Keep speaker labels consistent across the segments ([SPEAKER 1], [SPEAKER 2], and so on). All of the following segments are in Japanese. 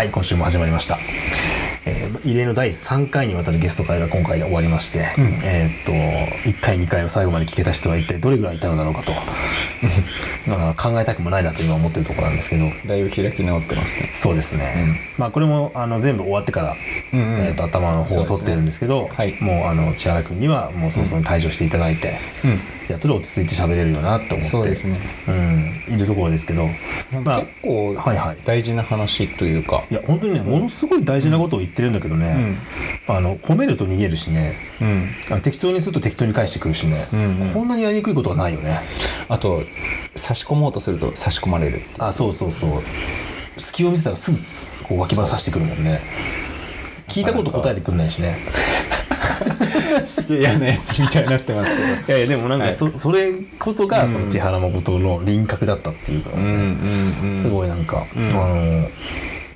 [SPEAKER 1] はい今週も始まりました、えー異例の第3回にわたるゲスト会が今回で終わりまして、えーっと1回2回を最後まで聞けた人は一体どれぐらいいたのだろうかと まあ考えたくもないなと今思ってるところなんですけど。
[SPEAKER 2] だいぶ開き直ってますね。
[SPEAKER 1] そうですね、まあこれもあの全部終わってから、
[SPEAKER 2] うんうん。
[SPEAKER 1] えー、と頭の方を取ってるんですけど
[SPEAKER 2] ね。はい。
[SPEAKER 1] もうあの千原君にはもうそろそろ退場していただいて、やっとで落ち着いて喋れるよなと思って。
[SPEAKER 2] そうですね。
[SPEAKER 1] うん、いるところですけど、まあ
[SPEAKER 2] 結構
[SPEAKER 1] はいはい。
[SPEAKER 2] 大事な話というか。
[SPEAKER 1] いや本当にねものすごい大事なことを言ってるんだけどね、あの褒めると逃げるしね。
[SPEAKER 2] うん。
[SPEAKER 1] 適当にすると適当に返してくるしね、
[SPEAKER 2] んうん。
[SPEAKER 1] こんなにやりにくいことはないよね。
[SPEAKER 2] あと差し込もうとすると差し込まれる
[SPEAKER 1] あそうそうそう。隙を見せたらすぐこう脇腹さしてくるもんね。聞いたこと答えてくんないしね
[SPEAKER 2] すげえ嫌なやつみたいになってますけど。
[SPEAKER 1] いやいやでもなんか
[SPEAKER 2] はい。
[SPEAKER 1] そ,、それこそがその千原誠の輪郭だったっていうか、
[SPEAKER 2] うんうんうん
[SPEAKER 1] すごいなんか、
[SPEAKER 2] ん。
[SPEAKER 1] あの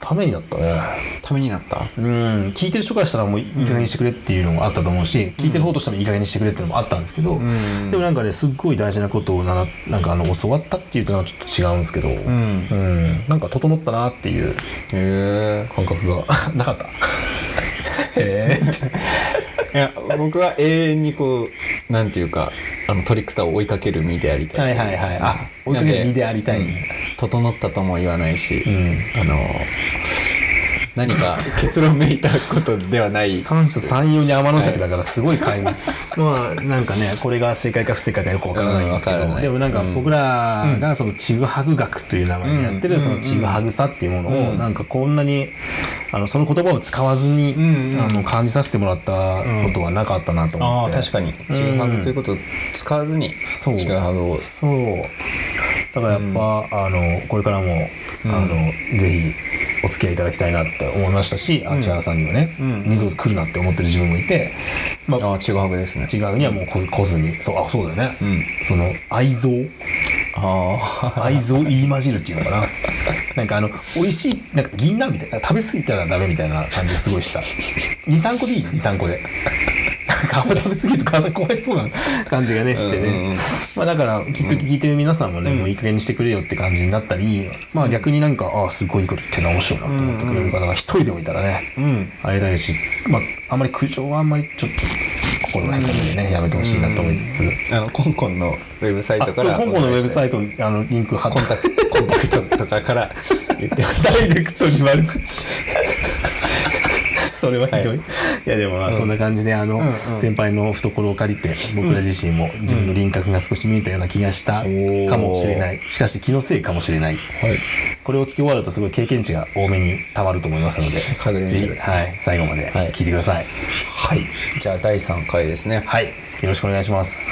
[SPEAKER 1] ためになったね。
[SPEAKER 2] ためになった？
[SPEAKER 1] うん。聞いてる人からしたらもういい加減にしてくれっていうのもあったと思うし、聞いてる方としてもいい加減にしてくれっていうのもあったんですけど、
[SPEAKER 2] ん。
[SPEAKER 1] でもなんかねすっごい大事なことをならなんかあの教わったっていうのはちょっと違うんですけど、
[SPEAKER 2] うん。
[SPEAKER 1] うん。なんか整ったなっていう感覚が なかった。へえ
[SPEAKER 2] いや僕は永遠にこうなんていうかあのトリックスターを追いかける身でありたい
[SPEAKER 1] はいはいはい。あ追いかける身でありたい、
[SPEAKER 2] うん整ったとも言わないし、
[SPEAKER 1] ん。
[SPEAKER 2] あの何か結論めいたことではない。
[SPEAKER 1] 三者三様に天の弱だからすごい買い物。まあなんかねこれが正解か不正解かよくわからないんですけど、
[SPEAKER 2] うん
[SPEAKER 1] でもなんか僕らがそのちぐはぐ学という名前でやってるそのちぐはぐさっていうものを
[SPEAKER 2] うん。
[SPEAKER 1] なんかこんなにあのその言葉を使わずに、
[SPEAKER 2] んうん。
[SPEAKER 1] あの感じさせてもらったことはなかったなと思って、
[SPEAKER 2] ああ確かに。ちぐはぐということを使わずに
[SPEAKER 1] そう。
[SPEAKER 2] ちぐはぐを。
[SPEAKER 1] そうだからやっぱ、あのこれからも、あのぜひお付き合いいただきたいなって思いましたし、あ千原さんにはね、
[SPEAKER 2] ん。
[SPEAKER 1] 二度と来るなって思ってる自分もいて、まあ、
[SPEAKER 2] ああちぐはぐですね。
[SPEAKER 1] 違うにはもう来来ずにそうあそうだよね、
[SPEAKER 2] ん。
[SPEAKER 1] その愛憎。
[SPEAKER 2] ああ
[SPEAKER 1] 愛憎言い混じるっていうのかな。なんかあの美味しいなんか銀杏みたいな食べ過ぎたらダメみたいな感じがすごいした。23個でいい？23個でなんかあんま食べ過ぎると体壊しそうな感じがねしてね、
[SPEAKER 2] うんうんうん。
[SPEAKER 1] まあだからきっと聞いてる皆さんもね、もういい加減にしてくれよって感じになったりまあ逆になんかああすごいいいこと言ってるな面白いなと思ってくれる方が一人でもいたらね、
[SPEAKER 2] うん。
[SPEAKER 1] ありがたいし、まあ、あんまり苦情はあんまりちょっと心がへこんでね、やめてほしいなと思いつつ、
[SPEAKER 2] あのコンコンのウェブサイトから
[SPEAKER 1] 香港のウェブサ
[SPEAKER 2] イ
[SPEAKER 1] イトにあのリンク貼って。
[SPEAKER 2] コンタクトコンタクトとかから言ってほしい。
[SPEAKER 1] ダイレクトに悪口それはひどい、い、やでもまあそんな感じであの、先輩の懐を借りて僕ら自身も自分の輪郭が少し見えたような気がしたかもしれない。しかし気のせいかもしれない、これを聞き終わるとすごい経験値が多めにたまると思いますので。はい、最後まで聞いてください。
[SPEAKER 2] はい。じゃあ第3回ですね。
[SPEAKER 1] はい、よろしくお願いします。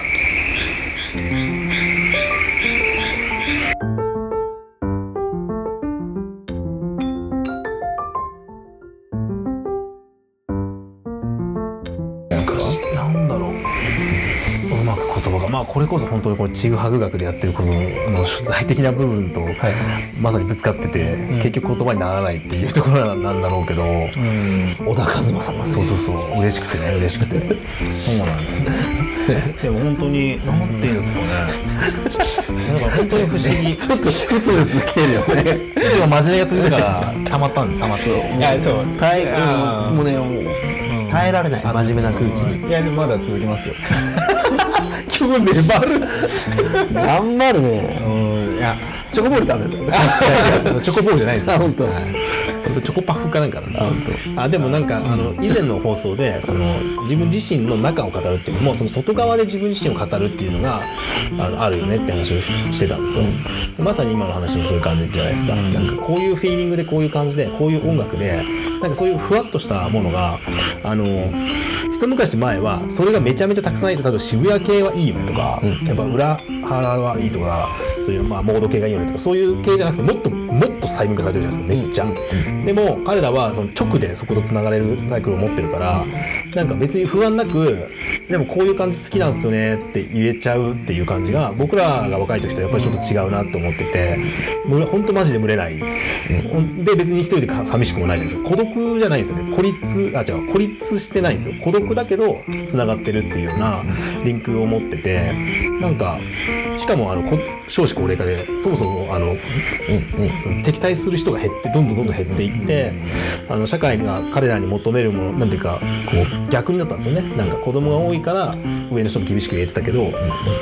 [SPEAKER 1] これこそ本当にこのちぐはぐ学でやってることの主体的な部分と、まさにぶつかってて、結局言葉にならないっていうところなんだろうけど、
[SPEAKER 2] 小田和正さんが
[SPEAKER 1] そうそうそう。嬉しくてね嬉しくて。そうなんですよ。でも本当に何て言うんですかね。だから本当に不思議。ちょっとふつふつ来てるよね。ちょっと今真面目が続いたからたまったんたまって。
[SPEAKER 2] いやそう。
[SPEAKER 3] はい、
[SPEAKER 2] あー。
[SPEAKER 3] もうね、もう耐えられない、真面目な空気に。
[SPEAKER 2] いやでもまだ続きますよ
[SPEAKER 1] 今日粘る。
[SPEAKER 3] 頑張るね。
[SPEAKER 2] うん。いや。
[SPEAKER 3] チョコボール食べる。
[SPEAKER 1] チョコボールじゃないです。
[SPEAKER 3] あ本当。
[SPEAKER 1] はい。それチョコパフかなんかなんですよ。あでもなんかあの以前の放送でその自分自身の中を語るっていうよりもその外側で自分自身を語るっていうのがあのあるよねって話をししてたんですよ、まさに今の話もそういう感じじゃないですか、なんかこういうフィーリングでこういう感じでこういう音楽でなんかそういうふわっとしたものがあの一昔前はそれがめちゃめちゃたくさんいて例えば渋谷系はいいよねとか、やっぱ裏腹はいいとかそういうまあモード系がいいよねとかそういう系じゃなくてもっともっと細分化されてるじゃないですかめっちゃ、でも彼らはその直でそことつながれるサイクルを持ってるからなんか別に不安なくでもこういう感じ好きなんですよねって言えちゃうっていう感じが僕らが若い時とやっぱりちょっと違うなと思っててむれ本当マジで群れない、ほん。で別に一人でか寂しくもないじゃないですか。孤独じゃないんですよね。孤立あ違う孤立してないんですよ。孤独だけどつながってるっていうようなリンクを持っててなんかしかもあのこ少子高齢化でそもそもあの、敵対する人が減ってどんどんどんどん減っていって、あの社会が彼らに求めるものなんていうかこう逆になったんですよね。なんか子供が多いから上の人も厳しく言えてたけど、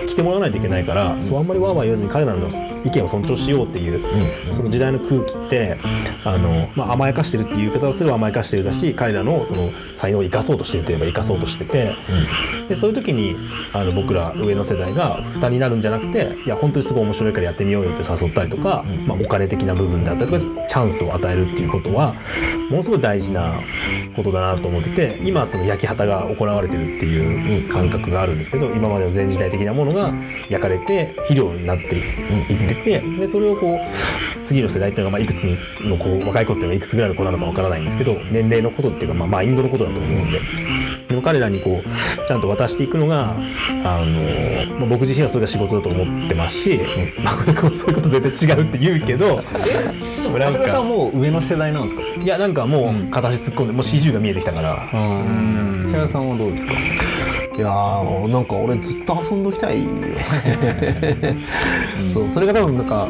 [SPEAKER 1] 来てもらわないといけないから、そうあんまりわーわー言わずに彼らの意見を尊重しようっていう、その時代の空気ってあの、まあ、甘やかしてるっていう言い方をすれば甘やかしてるだし彼らのその才能を生かそうとしてるといえば生かそうとしてて、でそういう時にあの僕ら上の世代が負担になるんじゃなくていや本当にすごい面白いからやってみようよって誘ったりとか、まあ、お金的な部分であったりとかチャンスを与えるっていうことはものすごい大事なことだなと思ってて今その焼き旗が行われてるっていう感覚があるんですけど今までの前時代的なものが焼かれて肥料になっていっててでそれをこう次の世代っていうのがまあいくつのこう若い子っていうのがいくつぐらいの子なのかわからないんですけど年齢のことっていうかまあマインドのことだと思うんで。でも彼らにこうちゃんと渡していくのがあの、まあ、僕自身はそれが仕事だと思ってますし誠君もそういうこと絶対違うって言うけどでもなん
[SPEAKER 2] それさん
[SPEAKER 1] か
[SPEAKER 2] もう上の世代なんですか？
[SPEAKER 1] いやなんかもう形突っ込んでもう40が見えてきたから。
[SPEAKER 2] うん。千原さんはどうですか？
[SPEAKER 3] いやーなんか俺ずっと遊んどきたいよ。そうそれが多分なんか、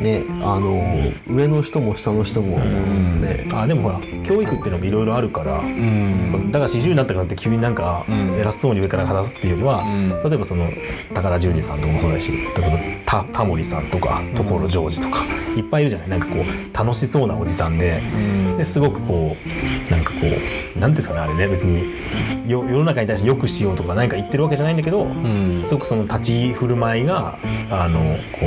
[SPEAKER 3] ねあの上の人も下の人もね、
[SPEAKER 1] あでもほら教育っていうのもいろいろあるから、そのだから40になったからって急になんか偉そうに上から話すっていうよりは、例えばその高田純次さんとかもそうだし例えばたタモリさんとか所ジョージとかいっぱいいるじゃない。なんかこう楽しそうなおじさんで,、ですごくこうなんかこうなんていうんですかねあれね別によ世の中に対してよくしようとか何か言ってるわけじゃないんだけど、すごくその立ち振る舞いがあのこ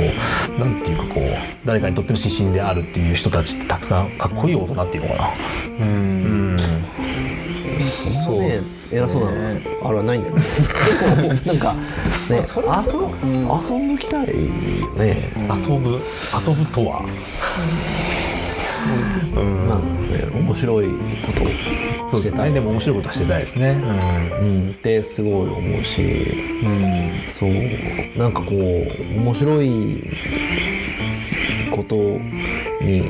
[SPEAKER 1] うなんていうかこう誰かにとっての指針であるっていう人たちってたくさんかっこいい大人っていうのかな。うん。
[SPEAKER 3] そんなね。偉そう。なのあれはないんだよねなんかね遊遊んどきたいよね
[SPEAKER 1] 遊ぶ遊ぶとは
[SPEAKER 3] なんだろう。ね面白いこと
[SPEAKER 1] そうですね。でも面白いことはしてたいですね。
[SPEAKER 3] うん。ってすごい思うし、そう。なんかこう面白いことに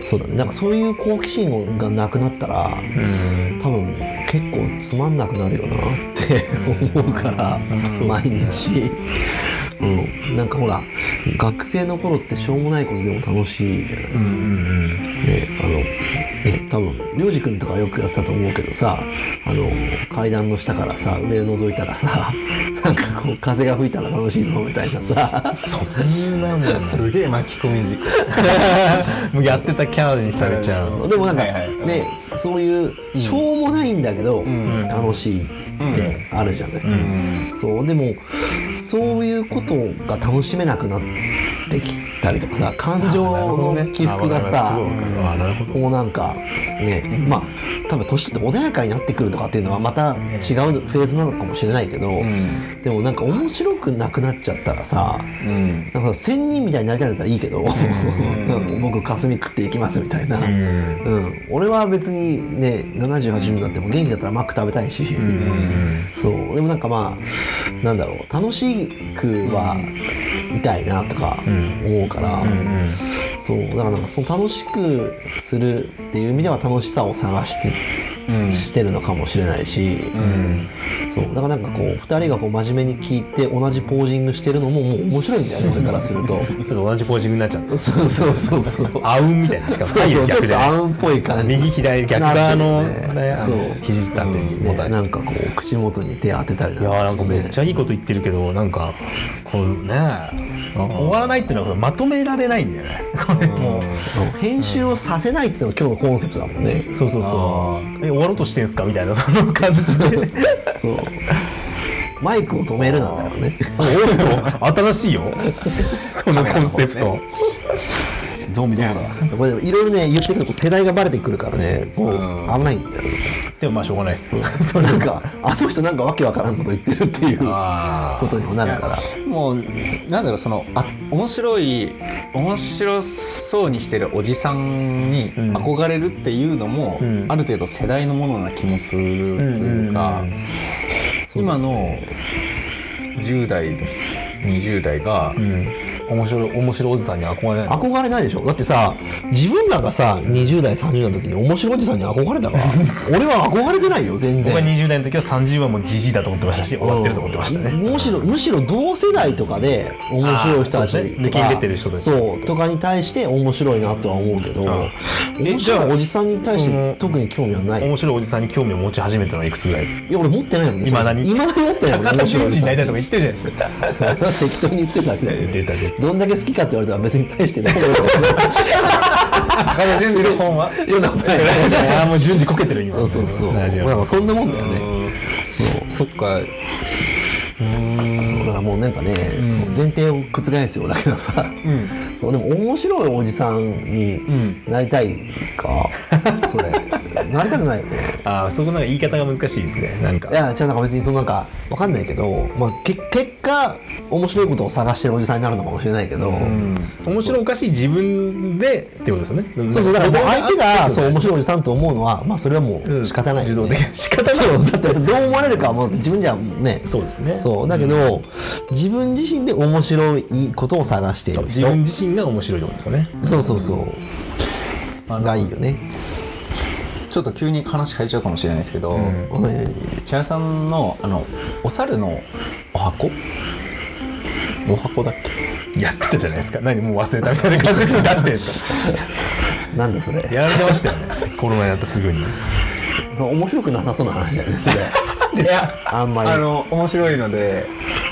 [SPEAKER 3] そうだね。なんかそういう好奇心がなくなったら、多分結構つまんなくなるよなって思うから、毎日。うん、なんかほら学生の頃ってしょうもないことでも楽しいじゃない、ねあのね多分涼く君とかよくやってたと思うけどさあの階段の下からさ上を覗いたらさ なんかこう風が吹いたら楽しいぞみたいなさ。
[SPEAKER 1] そんなもん。
[SPEAKER 2] すげえ巻き込み事故。
[SPEAKER 1] もうやってたキャラにされちゃう。
[SPEAKER 3] でもなんか、
[SPEAKER 2] はいはい
[SPEAKER 3] ねそういうしょうもないんだけど、楽しいってあるじゃない、そうでもそういうことが楽しめなくなってきたりとかさ感情の起伏がさ、こうなんかね、まあ多分年取って穏やかになってくるとかっていうのはまた違うフェーズなのかもしれないけど、でもなんか面白くなくなっちゃったらさ、なんか仙人みたいになりたいんだったらいいけど、僕霞食っていきますみたいな、うん。俺は別にね7080になっても元気だったらマック食べたいし、そう。でもなんかまあなんだろう。楽しくはいたいなとか思うから、そう。だからなんかその楽しくするっていう意味では楽しさを探して,、してるのかもしれないし、そう。だからなんかこう2人がこう真面目に聞いて同じポージングしてるのももう面白いんだよね 俺からすると。
[SPEAKER 1] ちょっと同じポージングになっちゃった。
[SPEAKER 3] そうそうそうそう。
[SPEAKER 1] あうんみたいな。しかも左右逆で。
[SPEAKER 3] あうんっぽい感じ。
[SPEAKER 1] 右左逆側の
[SPEAKER 3] ね
[SPEAKER 1] ね
[SPEAKER 3] そう。
[SPEAKER 1] 肘立てに持た
[SPEAKER 3] な。んかこう口元に手当てたり
[SPEAKER 1] いやーなんかめっち
[SPEAKER 3] ゃ
[SPEAKER 1] ゃいいこと言ってるけどなんかこうね終わらないっていうのはまとめられないんだよね。これもう
[SPEAKER 3] 編集をさせないっていうのが今日のコンセプトだもんね。
[SPEAKER 1] そうそうそう。え終わろうとしてんすかみたいなその感じで。
[SPEAKER 3] そう。マイクを止めるなんだよね。
[SPEAKER 1] おっと新しいよ。そのコンセプト
[SPEAKER 3] ゾンビどこだこれでもいろいろね言ってくると世代がバレてくるからねこう危ないんだよね。
[SPEAKER 1] でもまあしょうがないです。よ
[SPEAKER 3] そうなんかあの人なんかわけわからんこと言ってるっていう
[SPEAKER 1] あ
[SPEAKER 3] ことにもなるから。
[SPEAKER 2] もうなんだろうそのあ面白い面白そうにしてるおじさんに憧れるっていうのも、
[SPEAKER 1] ん。
[SPEAKER 2] ある程度世代のものな気もするというか、
[SPEAKER 1] うんうんうん
[SPEAKER 2] 今の10代20代が、
[SPEAKER 1] ん面白い面白いおじさんに憧れないの？
[SPEAKER 3] 憧れないでしょ？だってさ自分らがさ20代30代の時に面白いおじさんに憧れたから 俺は憧れてないよ全
[SPEAKER 1] 僕は
[SPEAKER 3] 然
[SPEAKER 1] 20代の時は30はもうじじいだと思ってましたし終わってると思ってましたね、
[SPEAKER 3] むしろむしろ同世代とかで面白い人たち
[SPEAKER 1] あーそうですね。抜きてる人たち。
[SPEAKER 3] そうとかに対して面白いなとは思うけど面白いおじさんに対して特に興味はない？い
[SPEAKER 1] 面白いおじさんに興味を持ち始めたのはいくつぐらい？
[SPEAKER 3] や俺持ってないもんね。
[SPEAKER 1] 未だに？
[SPEAKER 3] いまだに持ってないもん
[SPEAKER 1] 高田純次になりたいとか言ってるじゃないですか。
[SPEAKER 3] 適当に言ってただけで
[SPEAKER 1] 出た出た
[SPEAKER 3] どんだけ好きかって言われたら別に大してない
[SPEAKER 2] 高田純次の本は
[SPEAKER 3] よう。なことない
[SPEAKER 1] ああもう順次こけてる今
[SPEAKER 3] そうそうなんかそんなもんだよね。
[SPEAKER 2] そっか。
[SPEAKER 3] だからもうなんかね、その前提を覆すようだけどさ、そうでも面白いおじさんになりたいか、それ。なりたくないよね。
[SPEAKER 1] ああそこなんか言い方が難しいですね。なんか。
[SPEAKER 3] いやじゃあなんか別にそのなんかわかんないけど、まあ、け結果面白いことを探してるおじさんになるのかもしれないけど、
[SPEAKER 1] 面白おかしい自分でってことですよね。
[SPEAKER 3] そうそうだから相手がそう面
[SPEAKER 1] い
[SPEAKER 3] 白いおじさんと思うのはまあそれはもう仕方ないよね、
[SPEAKER 1] うん受動的仕方ない。
[SPEAKER 3] だってどう思われるかはもう自分じゃね。
[SPEAKER 1] そうですね。
[SPEAKER 3] そうだけど、自分自身で面白いことを探している
[SPEAKER 1] 自
[SPEAKER 3] 人
[SPEAKER 1] 分自身が面白いってことですよね。
[SPEAKER 3] そうそうそう。がいいよね、
[SPEAKER 2] ちょっと急に話変えちゃうかもしれないですけど、
[SPEAKER 3] うん。
[SPEAKER 2] 千原さんのあのお猿のお箱？お箱だっけ？
[SPEAKER 1] やってたじゃないですか。何？もう忘れたみたいな感じで出してるんです
[SPEAKER 3] なんだそれ。
[SPEAKER 1] かやられてましたよね。コロナになったすぐに。
[SPEAKER 3] 面白くなさそうな話だよねそれ。
[SPEAKER 1] いや
[SPEAKER 3] あんまり。
[SPEAKER 2] あの面白いので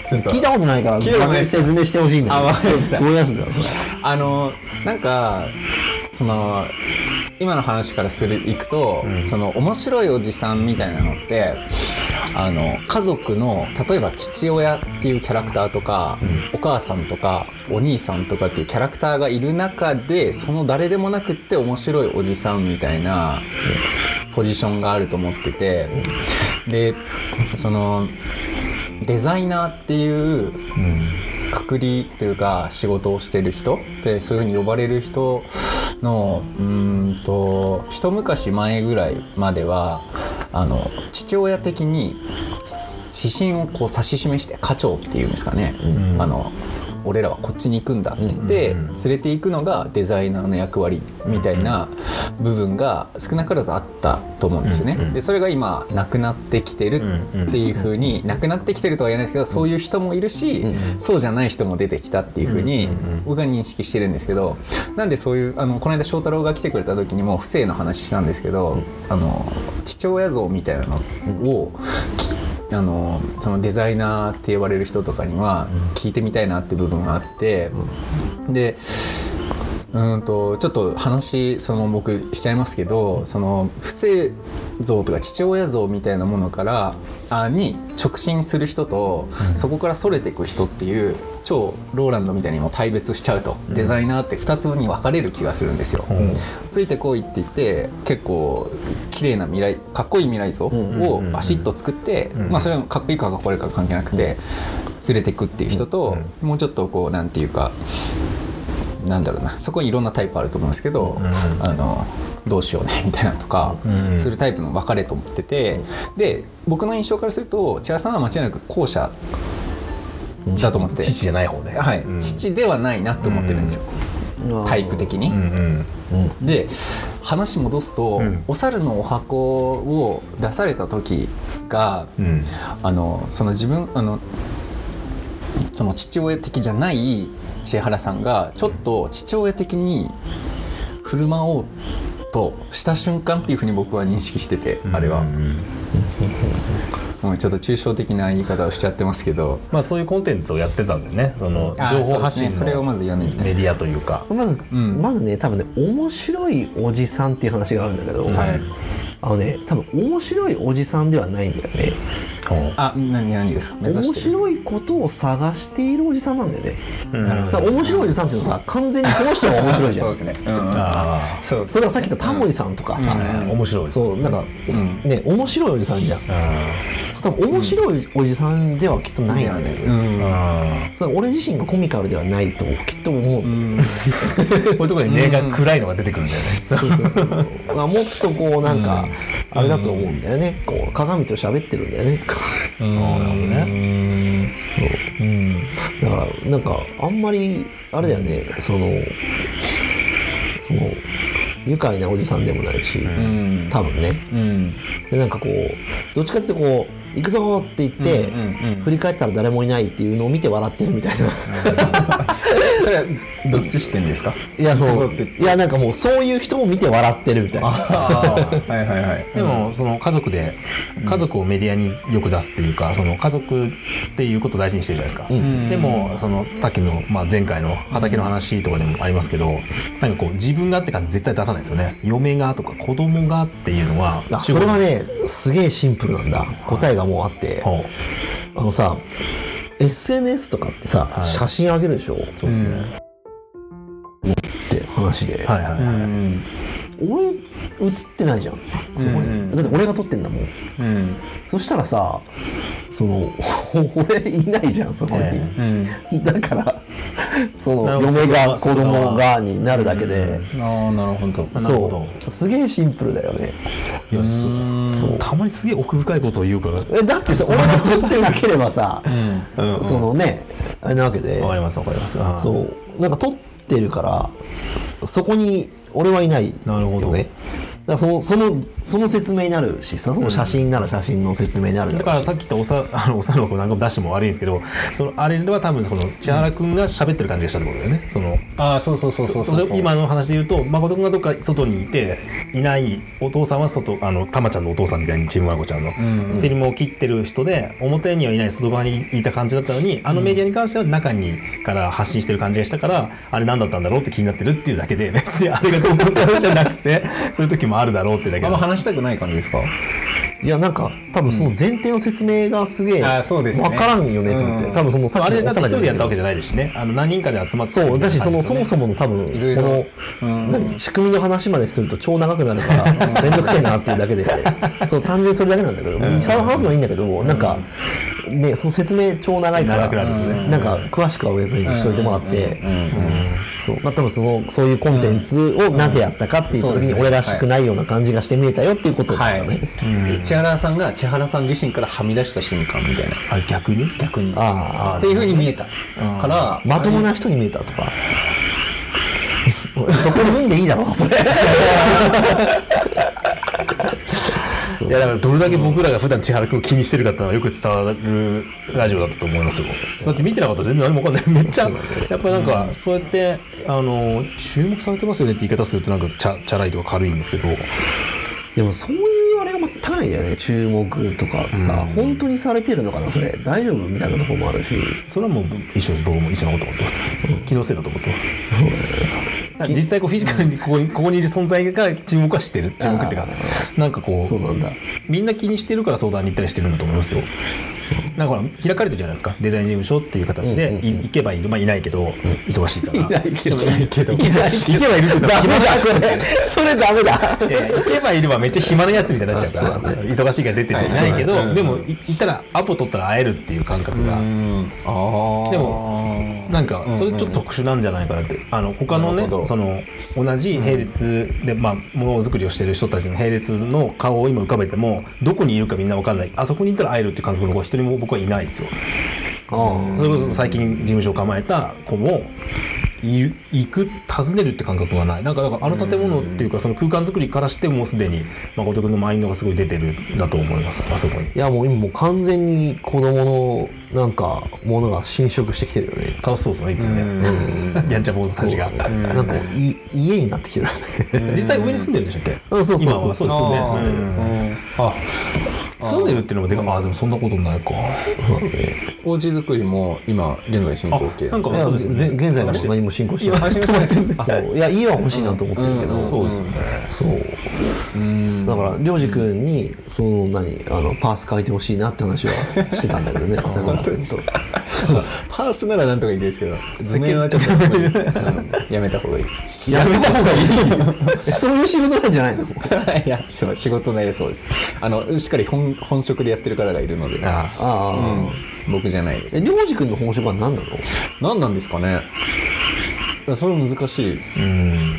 [SPEAKER 3] 聞いたことないから
[SPEAKER 2] 聞いたことない。
[SPEAKER 3] 説明してほしいんだ
[SPEAKER 2] あわかりました。
[SPEAKER 3] どうやるんだろう
[SPEAKER 2] あのなんかその今の話からするいくと、その面白いおじさんみたいなのってあの家族の例えば父親っていうキャラクターとか、お母さんとかお兄さんとかっていうキャラクターがいる中でその誰でもなくって面白いおじさんみたいなポジションがあると思ってて。でそのデザイナーっていうくくりというか仕事をしてる人でそういうふうに呼ばれる人のうーんと一昔前ぐらいまではあの父親的に指針をこう指し示して課長っていうんですかね、あの俺らはこっちに行くんだって言って連れていくのがデザイナーの役割みたいな部分が少なからずあったと思うんですよね。でそれが今なくなってきてるっていうふうになくなってきてるとは言えないですけどそういう人もいるしそうじゃない人も出てきたっていうふうに僕は認識してるんですけどなんでそういうあのこの間翔太郎が来てくれた時にも不正の話したんですけどあの父親像みたいなのをきあのそのデザイナーって呼ばれる人とかには聞いてみたいなっていう部分があって、でうーんとちょっと話その僕しちゃいますけどその不正像とか父親像みたいなものからあに直進する人と、そこからそれていく人っていう超ローランドみたいにも大別しちゃうと、デザイナーって2つに分かれる気がするんですよ。ついてこいって言って結構綺麗な未来かっこいい未来像をバシッと作って、まあそれはかっこいいかかっこ悪いか関係なくて連れていくっていう人と、もうちょっとこうなんていうかなんだろうなそこにいろんなタイプあると思うんですけど、あのどうしようねみたいなのとか、するタイプの分かれと思ってて、で僕の印象からすると千原さんは間違いなく後者だと思って。て、
[SPEAKER 1] 父じゃない方ね。
[SPEAKER 2] はい。
[SPEAKER 1] うん。
[SPEAKER 2] 父ではないなって思ってるんですよ、タイプ的に。
[SPEAKER 1] うん。
[SPEAKER 2] で話戻すと、
[SPEAKER 1] ん。
[SPEAKER 2] お猿のお箱を出された時が、
[SPEAKER 1] うん。
[SPEAKER 2] あのその自分あのその父親的じゃない千原さんがちょっと父親的に振る舞おうとした瞬間っていうふうに僕は認識してて、あれは、
[SPEAKER 1] うん
[SPEAKER 2] もうちょっと抽象的な言い方をしちゃってますけど。
[SPEAKER 1] まあそういうコンテンツをやってたんだよね。その
[SPEAKER 2] あ
[SPEAKER 1] 情報発信
[SPEAKER 2] それをまず言わない。と
[SPEAKER 1] のメディアというか。
[SPEAKER 3] まず、
[SPEAKER 2] ん。
[SPEAKER 3] まずね多分ね面白いおじさんっていう話があるんだけど、
[SPEAKER 2] はい。
[SPEAKER 3] あのね多分面白いおじさんではないんだよね。
[SPEAKER 2] あ何何ですか？目
[SPEAKER 3] 面白いことを探しているおじさんなんだよね、
[SPEAKER 2] なるほ
[SPEAKER 3] だから面白いおじさんっていうのはさ完全にその人が面白いじゃん。
[SPEAKER 2] そうですね、うん。うん、
[SPEAKER 1] あ
[SPEAKER 2] そう
[SPEAKER 3] それからさっき言ったタモリさんとかさ、
[SPEAKER 1] あ面白い
[SPEAKER 3] そうなんか、ね面白いおじさんじゃん。そう多分面白いおじさんではきっとないんだよね、
[SPEAKER 2] うん。
[SPEAKER 3] う俺自身がコミカルではないときっと思う、
[SPEAKER 1] あこういうところに根が暗いのが出てくるんだよね。
[SPEAKER 3] そうそうそうそう。まあもっとこうなんか、あれだと思うんだよね。こう鏡と喋ってるんだよね。
[SPEAKER 1] なるほどね
[SPEAKER 3] だからなんかあんまりあれだよね。そのその愉快なおじさんでもないし、
[SPEAKER 2] うん。
[SPEAKER 3] 多分ね。
[SPEAKER 2] うん。
[SPEAKER 3] でなんかこうどっちかっていうとこう行くぞって言って、
[SPEAKER 2] うんうんうん。
[SPEAKER 3] 振り返ったら誰もいないっていうのを見て笑ってるみたいな。
[SPEAKER 2] それはどっち視点ですか？
[SPEAKER 3] いやそう。いやなんかもうそういう人を見て笑ってるみたいな。
[SPEAKER 2] ああはいはいはい。
[SPEAKER 1] でもその家族で家族をメディアによく出すっていうかその家族っていうことを大事にしてるじゃないですか、
[SPEAKER 3] ん。
[SPEAKER 1] でもそのさっきの、まあ、前回の畑の話とかでもありますけどなんかこう自分がって感じ絶対出さないですよね。嫁がとか子供がっていうのは
[SPEAKER 3] あそれはねすげえシンプルなんだ。答えがもうあってあのさ SNS とかってさ、
[SPEAKER 1] い。
[SPEAKER 3] 写真あげるでしょ？
[SPEAKER 1] そうですね、
[SPEAKER 3] って話で、
[SPEAKER 1] はいはいはい、
[SPEAKER 2] うん
[SPEAKER 3] 俺映ってないじゃん。そこに、
[SPEAKER 2] うん。
[SPEAKER 3] だって俺が撮ってんだもん。
[SPEAKER 2] うん。
[SPEAKER 3] そしたらさその 俺いないじゃんそこに、
[SPEAKER 1] え
[SPEAKER 2] うん。
[SPEAKER 3] だからその嫁が子供がになるだけで、
[SPEAKER 2] ああなるほど。
[SPEAKER 3] そう。すげえシンプルだよね。
[SPEAKER 1] いやそ
[SPEAKER 2] う。
[SPEAKER 1] たまにすげえ奥深いことを言うから。
[SPEAKER 3] えだってさ俺が撮ってなければさ、
[SPEAKER 1] うん。うん。
[SPEAKER 3] そのねあれなわけで。
[SPEAKER 1] わかりますわかります。
[SPEAKER 3] そう。なんか撮っててるからそこに俺はいないよね。
[SPEAKER 1] なるほど。
[SPEAKER 3] だそのそのその説明になるしさその写真なら写真の説明になるだろうし。
[SPEAKER 1] だからさっき言ったおさ あのおさの子なんかも出しても悪いんですけどそのあれは多分その千原君が喋ってる感じがしたってことだよね。その
[SPEAKER 2] ああそうそうそうそう
[SPEAKER 1] それ今の話で言うと誠君がどっか外にいていないお父さんは外あのたまちゃんのお父さんみたいにちびまる子ちゃんの、
[SPEAKER 2] ん。
[SPEAKER 1] フィルムを切ってる人で表にはいない外側にいた感じだったのにあのメディアに関しては中にから発信してる感じがしたからあれ何だったんだろうって気になってるっていうだけで別にあれがどうこうって話じゃなくてそういう時もあるだろうってだけで
[SPEAKER 2] あんま話したくない感じですか？
[SPEAKER 3] いやなんか多分その前提の説明がすげえ分からんよねと思って、
[SPEAKER 2] うん。
[SPEAKER 3] 多分そのさっきの
[SPEAKER 1] あれだって一人でやったわけ
[SPEAKER 3] じ
[SPEAKER 1] じゃないですしね。あの何人かで集まって
[SPEAKER 3] そうだしそのそも
[SPEAKER 1] も
[SPEAKER 3] そもの多分この
[SPEAKER 2] うん。
[SPEAKER 3] 何仕組みの話まですると超長くなるから 面倒くせえなっていうだけで。そう単純にそれだけなんだけど別に話すのはいいんだけどなんかねその説明超長いから
[SPEAKER 1] なるんですね。
[SPEAKER 3] なんか詳しくはウェブにしといてもらって。そう。まあ多分そのそういうコンテンツをなぜやったかって言った時に俺らしくないような感じがして見えたよっていうことだよね、
[SPEAKER 2] 千原さんが千原さん自身からはみ出した瞬間みたいな。
[SPEAKER 1] あ逆に？
[SPEAKER 2] 逆に。
[SPEAKER 3] あ
[SPEAKER 2] っていうふうに見えた。から
[SPEAKER 3] あまともな人に見えたとか？そこに産んでいいだろそれ
[SPEAKER 1] いやだからどれだけ僕らが普段千原君を気にしてるかっていうのはよく伝わるラジオだったと思いますよ。だって見てなかったら全然何も分かんない。めっちゃやっぱなんかそうやってあの注目されてますよねって言い方するとなんかチャチャラいとか軽いんですけど。
[SPEAKER 3] でもそういうあれが全くないんだよね。注目とかさ、本当にされてるのかなそれ。大丈夫みたいなところもあるし。
[SPEAKER 1] それはもう一緒です。僕も一緒のこと思ってます。気のせいだと思ってます実際こうフィジカルにここに ここにいる存在が注目はしてる注目っていうかなんかこう
[SPEAKER 3] そうなんだ
[SPEAKER 1] みんな気にしてるから相談に行ったりしてるんだと思いますよ。なんか開かれてるじゃないですか。デザイン事務所っていう形で、い行けばいる。まあいないけど、忙しいから。
[SPEAKER 3] い
[SPEAKER 1] 行けばいる
[SPEAKER 3] そ
[SPEAKER 1] 暇なやつ
[SPEAKER 3] れそれ。ダメだ。
[SPEAKER 1] えー行けばいればめっちゃ暇なやつみたいになっちゃうから。忙しいから出ていないけど、でもい行ったらアポ取ったら会えるっていう感覚が、でもなんかそれちょっと特殊なんじゃないかなって。あの他のねその同じ並列で、まあ、ものづくりをしてる人たちの並列の顔を今浮かべてもどこにいるかみんな分かんない。あそこに行ったら会えるっていう感覚の子は一人も僕はいないですよ。それこそ最近事務所を構えた子もい行く訪ねるって感覚がない。なんかだからあの建物っていうかその空間作りからしてもうすでに誠君のマインドがすごい出てるんだと思います。あそこに。
[SPEAKER 3] いやもう今もう完全に子供のなんかものが侵食してきてるよね。
[SPEAKER 1] 楽しそうですねいつもね。やんちゃ坊主たちが。
[SPEAKER 3] なんかい家になってきてるよね。
[SPEAKER 1] 実際上に住んでるんでしたっけ？
[SPEAKER 3] うん。そうそうそう
[SPEAKER 1] 今はそうですよね。
[SPEAKER 2] あー。
[SPEAKER 1] うん。
[SPEAKER 2] あ
[SPEAKER 1] 住んでるっていうのもでかああでもそんなことないか。
[SPEAKER 2] お家作りも今現在進行形。
[SPEAKER 1] あなんかそうですね。
[SPEAKER 3] ぜ現在も何も進行してない。
[SPEAKER 2] い
[SPEAKER 3] や家 は欲しいなと思ってるけど、
[SPEAKER 1] そうですよね。
[SPEAKER 3] そうだから涼く君にその何あのパース書いてほしいなって話はしてたんだけどね。朝からそう。
[SPEAKER 2] パースならなんとかいいですけど図面はちょっとやめた方がいいです。
[SPEAKER 3] やめた方がいい。えそういう仕事なんじゃないの？
[SPEAKER 2] いや仕事内でそうです。あのしっかり本本職でやってる方がいるので。
[SPEAKER 1] ああ。
[SPEAKER 3] ああ、
[SPEAKER 2] 僕じゃないです。
[SPEAKER 3] え涼く君の本職は何なの？
[SPEAKER 2] 何なんですかね。それ難しいです。
[SPEAKER 1] うん。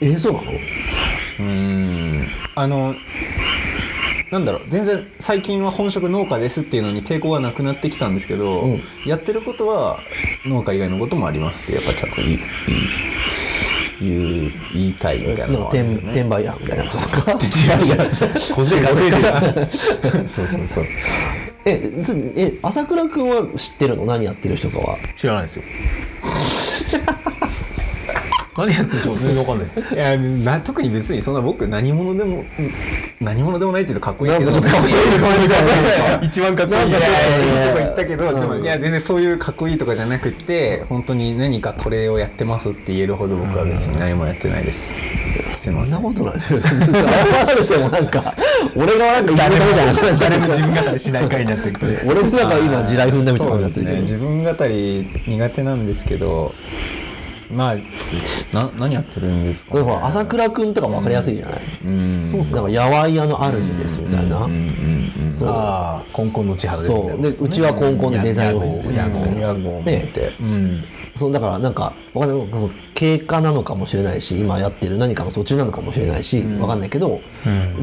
[SPEAKER 3] えそうなの？
[SPEAKER 2] うーん。あのなんだろう。全然最近は本職農家ですっていうのに抵抗はなくなってきたんですけど、
[SPEAKER 3] うん。
[SPEAKER 2] やってることは農家以外のこともありますってやっぱちゃんと言い言い言う言いたいみたいなのは
[SPEAKER 3] 転転売屋みたいなこととか
[SPEAKER 2] 違う違う
[SPEAKER 1] 個人で稼
[SPEAKER 2] そうそうそう。
[SPEAKER 3] えつえ朝倉君は知ってるの？何やってる人かは？
[SPEAKER 1] 知らないですよ 何やってる人全然わかんないです。
[SPEAKER 2] いやな特に別にそんな僕何者でも何者でもないって言うとかっこいいですけど
[SPEAKER 1] 一番かっこいい。
[SPEAKER 2] とこ言ったけど、
[SPEAKER 3] うん。
[SPEAKER 2] でもいや全然そういうかっこいいとかじゃなくて本当に何かこれをやってますって言えるほど僕は別に何もやってないです。
[SPEAKER 3] そんなことない合わせてもなんか俺がなんか言うたみたいな感じ
[SPEAKER 1] 誰も自分語りしない回になってる
[SPEAKER 3] 俺もなんか今地雷踏んだみたいになってるけど。
[SPEAKER 2] 自分語り苦手なんですけどまあな何やってるんですか、
[SPEAKER 3] これほら朝倉君とか分かりやすいじゃない、
[SPEAKER 2] うん。
[SPEAKER 3] そうっすなんかやわい屋の主ですみたいな、そう。
[SPEAKER 1] ああコンコンの千原ですみたいな
[SPEAKER 3] そう。でうちはコンコンでデザインオフィスです
[SPEAKER 1] やや
[SPEAKER 3] みたいな
[SPEAKER 2] ヤゴ
[SPEAKER 3] ね
[SPEAKER 2] って、うん。
[SPEAKER 3] そうだからなんかわかんない。その経過なのかもしれないし今やってる何かの途中なのかもしれないし、わかんないけど、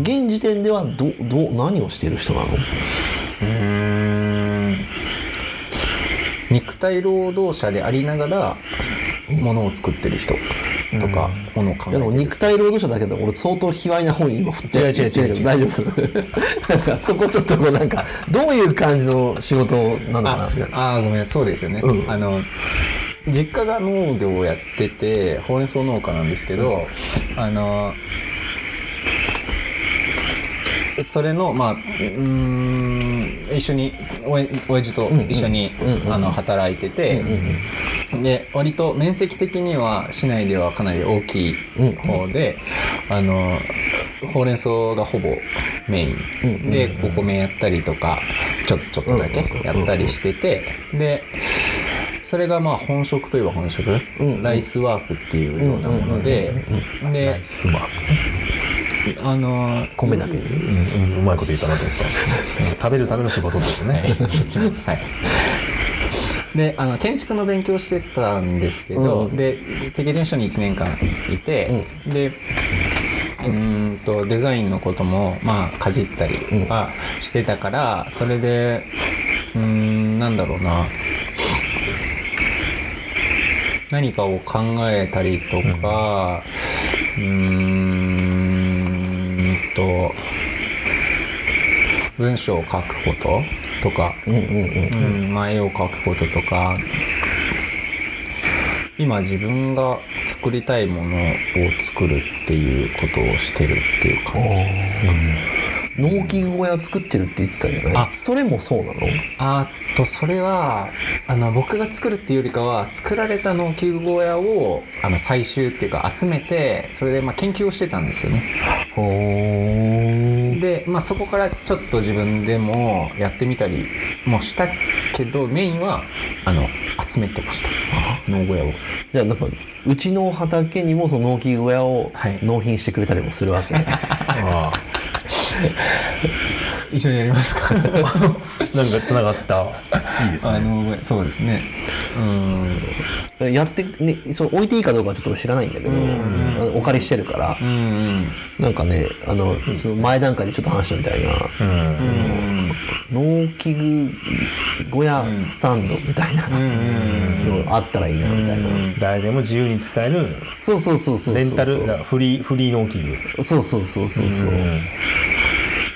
[SPEAKER 3] 現時点ではどど何をしてる人なの？
[SPEAKER 2] うん肉体労働者でありながらものを作ってる人とかものを考えてる。
[SPEAKER 3] 肉体労働者だけど俺相当卑猥な方に今振って
[SPEAKER 1] 違う違う違う違う。
[SPEAKER 3] 大丈夫。なんかそこちょっとこうなんかどういう感じの仕事なのかな
[SPEAKER 2] ああーごめんそうですよね、
[SPEAKER 3] うん。
[SPEAKER 2] あの実家が農業をやっててほうれん草農家なんですけど、あのそれのまあうーん一緒におや親父と一緒に、あの働いてて、で割と面積的には市内ではかなり大きい方で、あのほうれん草がほぼメイン、でお米やったりとかちょちょっとだけやったりしてて、でそれがまあ本職といえば本職、ライスワークっていうようなもので、で
[SPEAKER 1] すまん
[SPEAKER 2] あの
[SPEAKER 3] 米だけに？
[SPEAKER 1] うんうんうまいこと言ったなと思ってた食べるための仕事ですよね
[SPEAKER 2] そっちのはい。であの建築の勉強してたんですけど、で設計事務所に1年間いて、でうーんとデザインのこともまあかじったりはしてたから、それでうーんなんだろうな。何かを考えたりとかうーんと文章を書くこととか、うんまあ、絵を描くこととか。今自分が作りたいものを作るっていうことをしてるっていう感じですかね。
[SPEAKER 3] 農機具小屋作ってるって言ってたじゃない？
[SPEAKER 2] あ
[SPEAKER 3] それもそうなの？
[SPEAKER 2] あとそれはあの僕が作るっていうよりかは作られた農機具小屋をあの採集っていうか集めてそれでまあ研究をしてたんですよね。で、まあ、そこからちょっと自分でもやってみたりもしたけどメインはあの集めてました。農小屋を。
[SPEAKER 3] じゃあなんかうちの畑にもその農機具小屋を
[SPEAKER 2] はい。
[SPEAKER 3] 納品してくれたりもするわけ、
[SPEAKER 1] あ
[SPEAKER 2] 一緒にやりますか？
[SPEAKER 1] あ なんか繋がった。いいですね。
[SPEAKER 2] あのそうですね。うん。
[SPEAKER 3] やって、ね、その置いていいかどうかはちょっと知らないんだけど、あのお借りしてるから、
[SPEAKER 2] うんうん。
[SPEAKER 3] なんかねあの前段階でちょっと話したみたいな。
[SPEAKER 2] うん
[SPEAKER 3] 農機具小屋スタンドみたいな。のあったらいいなみたいな、
[SPEAKER 1] 誰でも自由に使える。
[SPEAKER 3] そうそうそうそう
[SPEAKER 1] レンタルフリーフリー農機具。
[SPEAKER 3] そうそうそうそうそう、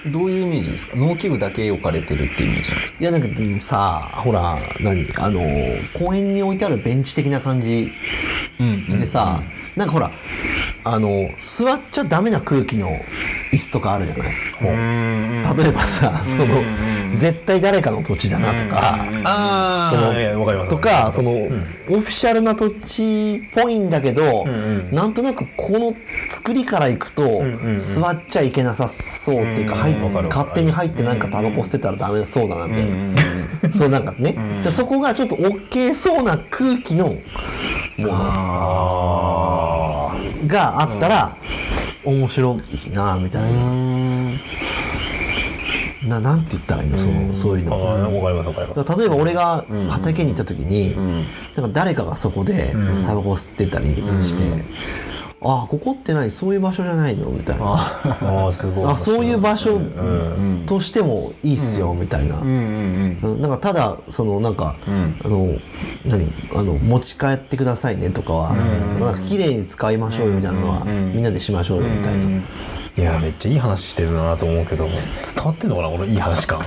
[SPEAKER 2] どういうイメージですか？農機具だけ置かれてるっていうイメージなんですか？
[SPEAKER 3] いやなんかでもさほら何？あの公園に置いてあるベンチ的な感じ
[SPEAKER 2] うん
[SPEAKER 3] でさ、なんかほらあの座っちゃダメな空気の椅子とかあるじゃない、例えばさその、絶対誰かの土地だなとか、
[SPEAKER 1] あ
[SPEAKER 3] そのとかその、オフィシャルな土地っぽいんだけど、なんとなくこの作りからいくと、座っちゃいけなさそうっていうか、入っ勝手に入ってなんかタバコ捨てたらダメそうだなみたいな、そうなんかね、でそこがちょっと OK そうな空気のものがあったら、面白いなみたいな。ななんて言ったらいいの？そのそういうの。
[SPEAKER 1] わかりますわかります。
[SPEAKER 3] 例えば俺が畑に行った時に、なんか誰かがそこでタバコを吸ってたりして、あここって何そういう場所じゃないの？みたいな。
[SPEAKER 1] ああすごい
[SPEAKER 3] あそういう場所
[SPEAKER 1] うん
[SPEAKER 3] としてもいいっすよ、みたいな、
[SPEAKER 2] うんうん
[SPEAKER 3] うんなんかただそのなんか、あの何？あの持ち帰ってくださいねとかは、なんか綺麗に使いましょうよみたいなのは、みんなでしましょうよみたいな、
[SPEAKER 1] いやめっちゃいい話してるなと思うけど伝わってんのかなこのいい話感。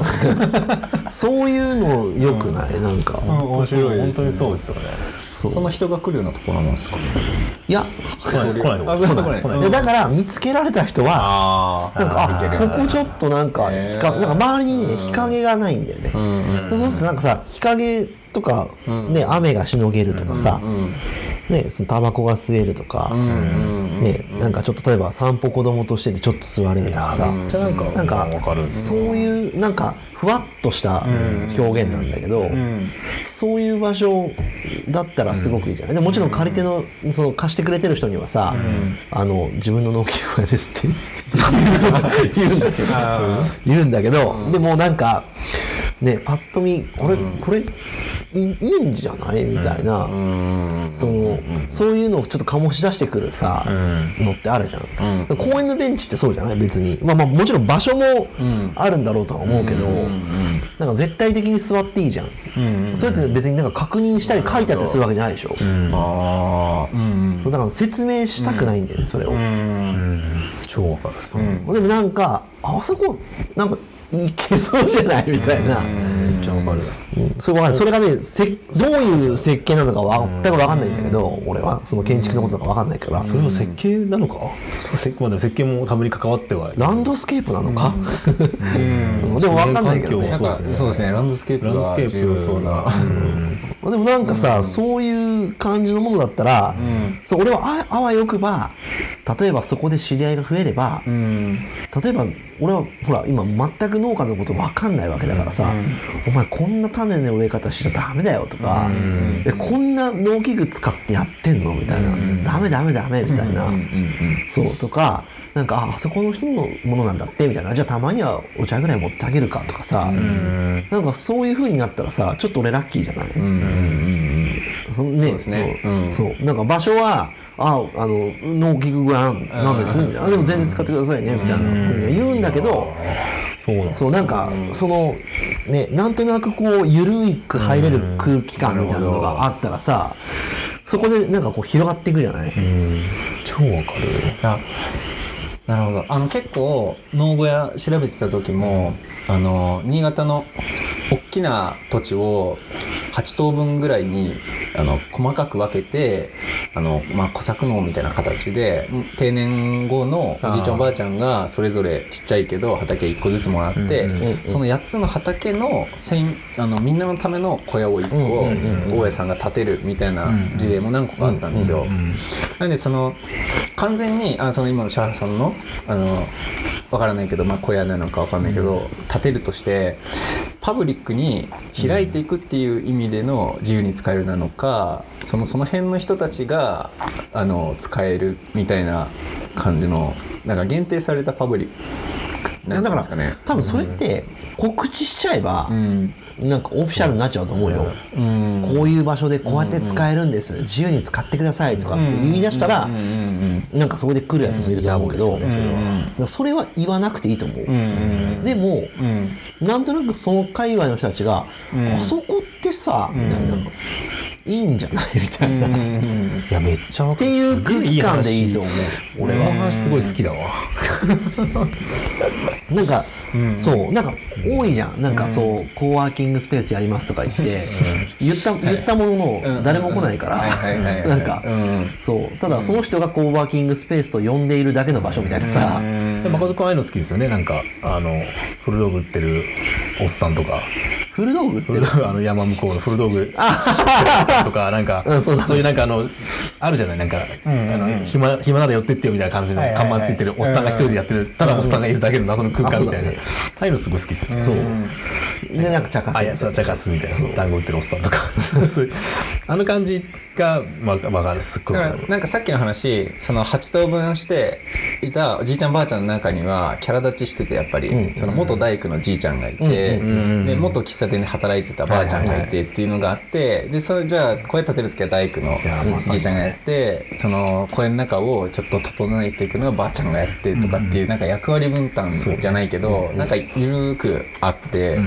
[SPEAKER 3] そういうのよくない、なんか、
[SPEAKER 2] 面白い
[SPEAKER 1] 本当にそうですよね
[SPEAKER 3] そ
[SPEAKER 2] の人が来るようなところなんですか？
[SPEAKER 3] いや。
[SPEAKER 1] 来ない来ない
[SPEAKER 2] 来ない来ない
[SPEAKER 3] いやだから見つけられた人は
[SPEAKER 2] あ
[SPEAKER 3] なんかここちょっとなんか日陰なんか周りにね日陰がないんだよね、そうするとなんかさ日陰とか、ね雨がしのげるとかさ、ねそのタバコが吸えるとか、ねなんかちょっと例えば散歩子供としててちょっと座れるとかさ、
[SPEAKER 1] なんか
[SPEAKER 3] そういうなんかふわっとした表現なんだけど、そういう場所だったらすごくいいじゃない、でもちろん借り手のその貸してくれてる人にはさ、あの自分の農機具屋ですって言うんだけど言うんだけど、でもなんかねパッと見これ、これいいいんじゃない？みたいな、そのそういうのをちょっと醸し出してくるさ、のってあるじゃん、公園のベンチってそうじゃない？別に。まあまあもちろん場所もあるんだろうとは思うけど、なんか絶対的に座っていいじゃん、それって別になんか確認したり書いてあったりするわけじゃないでしょ、
[SPEAKER 2] あー。うん
[SPEAKER 3] そうだから説明したくないんだよね、それを、
[SPEAKER 1] 超わかる
[SPEAKER 3] でもなんかあそこなんかいけそうじゃないみたいな、
[SPEAKER 1] めっちゃわかる。
[SPEAKER 3] うん。それわかんないそれがねせどういう設計なのかわ全く分かんないんだけど、俺はその建築のこととか分かんないから、
[SPEAKER 1] それは設計なのか？設まあでも設計も多分に関わってはいる。
[SPEAKER 3] ランドスケープなのか、うん。でも分かんないけどね。
[SPEAKER 2] なんかそうですね。ランドスケープが
[SPEAKER 1] ランドスケ
[SPEAKER 2] 重要
[SPEAKER 1] ープ
[SPEAKER 2] そうな
[SPEAKER 3] まあでもなんかさ、そういう感じのものだったら、そう俺はああわよくば例えばそこで知り合いが増えれば、
[SPEAKER 2] うん。
[SPEAKER 3] 例えば俺はほら今全く農家のこと分かんないわけだからさ、お前こんな種の植え方しちゃダメだよとか、えこんな農機具使ってやってんのみたいな、ダメダメダメみたいな、そうとかなんかああそこの人のものなんだってみたいな。じゃあたまにはお茶ぐらい持ってあげるかとかさ、なんかそういう風になったらさちょっと俺ラッキーじゃない、そのね
[SPEAKER 2] そうね。
[SPEAKER 3] そう
[SPEAKER 2] うん。
[SPEAKER 3] そう。なんか場所はああの農機具なんなんですみたいなあでも全然使ってくださいねみたいな。ふうに言うんだけど
[SPEAKER 1] そうなん
[SPEAKER 3] かそのねなんとなくこうゆるく入れる空気感みたいなのがあったらさそこでなんかこう広がっていくじゃない？
[SPEAKER 1] 超わかる。
[SPEAKER 2] あなるほど。あの結構農小屋調べてた時もあの新潟の大きな土地を8等分ぐらいにあの細かく分けてあの、まあ、小作農みたいな形で定年後のおじいちゃんおばあちゃんがそれぞれちっちゃいけど畑1個ずつもらって、その8つの畑の専あのみんなのための小屋を1個大家さんが建てるみたいな事例も何個かあったんですよ。なんでその完全にあその今のシャーラさんのあのわからないけど、まあ、小屋なのかわかんないけど、建てるとしてパブリックに開いていくっていう意味での自由に使えるなのかそのその辺の人たちがあの使えるみたいな感じのなんか限定されたパブリックなんですかね。
[SPEAKER 3] 多分それって告知しちゃえば
[SPEAKER 2] うん
[SPEAKER 3] なんかオフィシャルになっちゃうと思うよ。
[SPEAKER 2] うん
[SPEAKER 3] こういう場所でこうやって使えるんです。自由に使ってくださいとかって言い出したら
[SPEAKER 2] うんうん
[SPEAKER 3] なんかそこで来るやつもいると思うけど、
[SPEAKER 1] うんそれは。
[SPEAKER 3] それは言わなくていいと思う、
[SPEAKER 2] うんうん
[SPEAKER 3] でも、
[SPEAKER 2] うん。
[SPEAKER 3] なんとなくその界隈の人たちが、あそこってさみたいな、いいんじゃない？みたいな、っ
[SPEAKER 1] いやめっちゃわかる
[SPEAKER 3] ていう空気感でいいと思う。俺
[SPEAKER 1] 俺はすごい好きだわ
[SPEAKER 3] なんか、そうなんか多いじゃん。なんかそう、コーワーキングスペースやりますとか言って、言った言ったものの誰も来ないから、なんか、
[SPEAKER 2] うん。
[SPEAKER 3] そうただその人がコーワーキングスペースと呼んでいるだけの場所みたいなさ、
[SPEAKER 1] で誠君ああいうの好きですよね。なんかあの古道具売ってるおっさんとか
[SPEAKER 3] 古道具って
[SPEAKER 1] 古道具あの山向こうの古道具。とかなんか、
[SPEAKER 3] うんそうだ
[SPEAKER 1] いうなんかあのあるじゃないなんか、あの暇暇なら寄ってってよみたいな感じの看板ついてるおっさんが一人でやってるただおっさんがいるだけの謎の空間みたいな、
[SPEAKER 3] あ
[SPEAKER 1] ああいうのすごい好きです。ね、
[SPEAKER 3] そう。でなんか茶化す
[SPEAKER 1] あいやさチャカスみたいな。団子売ってるおっさんとか。あの感じがわかわかるす。っごい
[SPEAKER 2] なんかさっきの話その8等分していたおじいちゃんばあちゃんの中にはキャラ立ちしててやっぱり、その元大工のじいちゃんがいて、で元喫茶店で働いてたばあちゃんがいてっていうのがあってでそれじゃあ声立てる時は大工のじいちゃんがやってその声の中をちょっと整えていくのはばあちゃんがやってとかっていうなんか役割分担じゃないけど、なんかゆるくあって、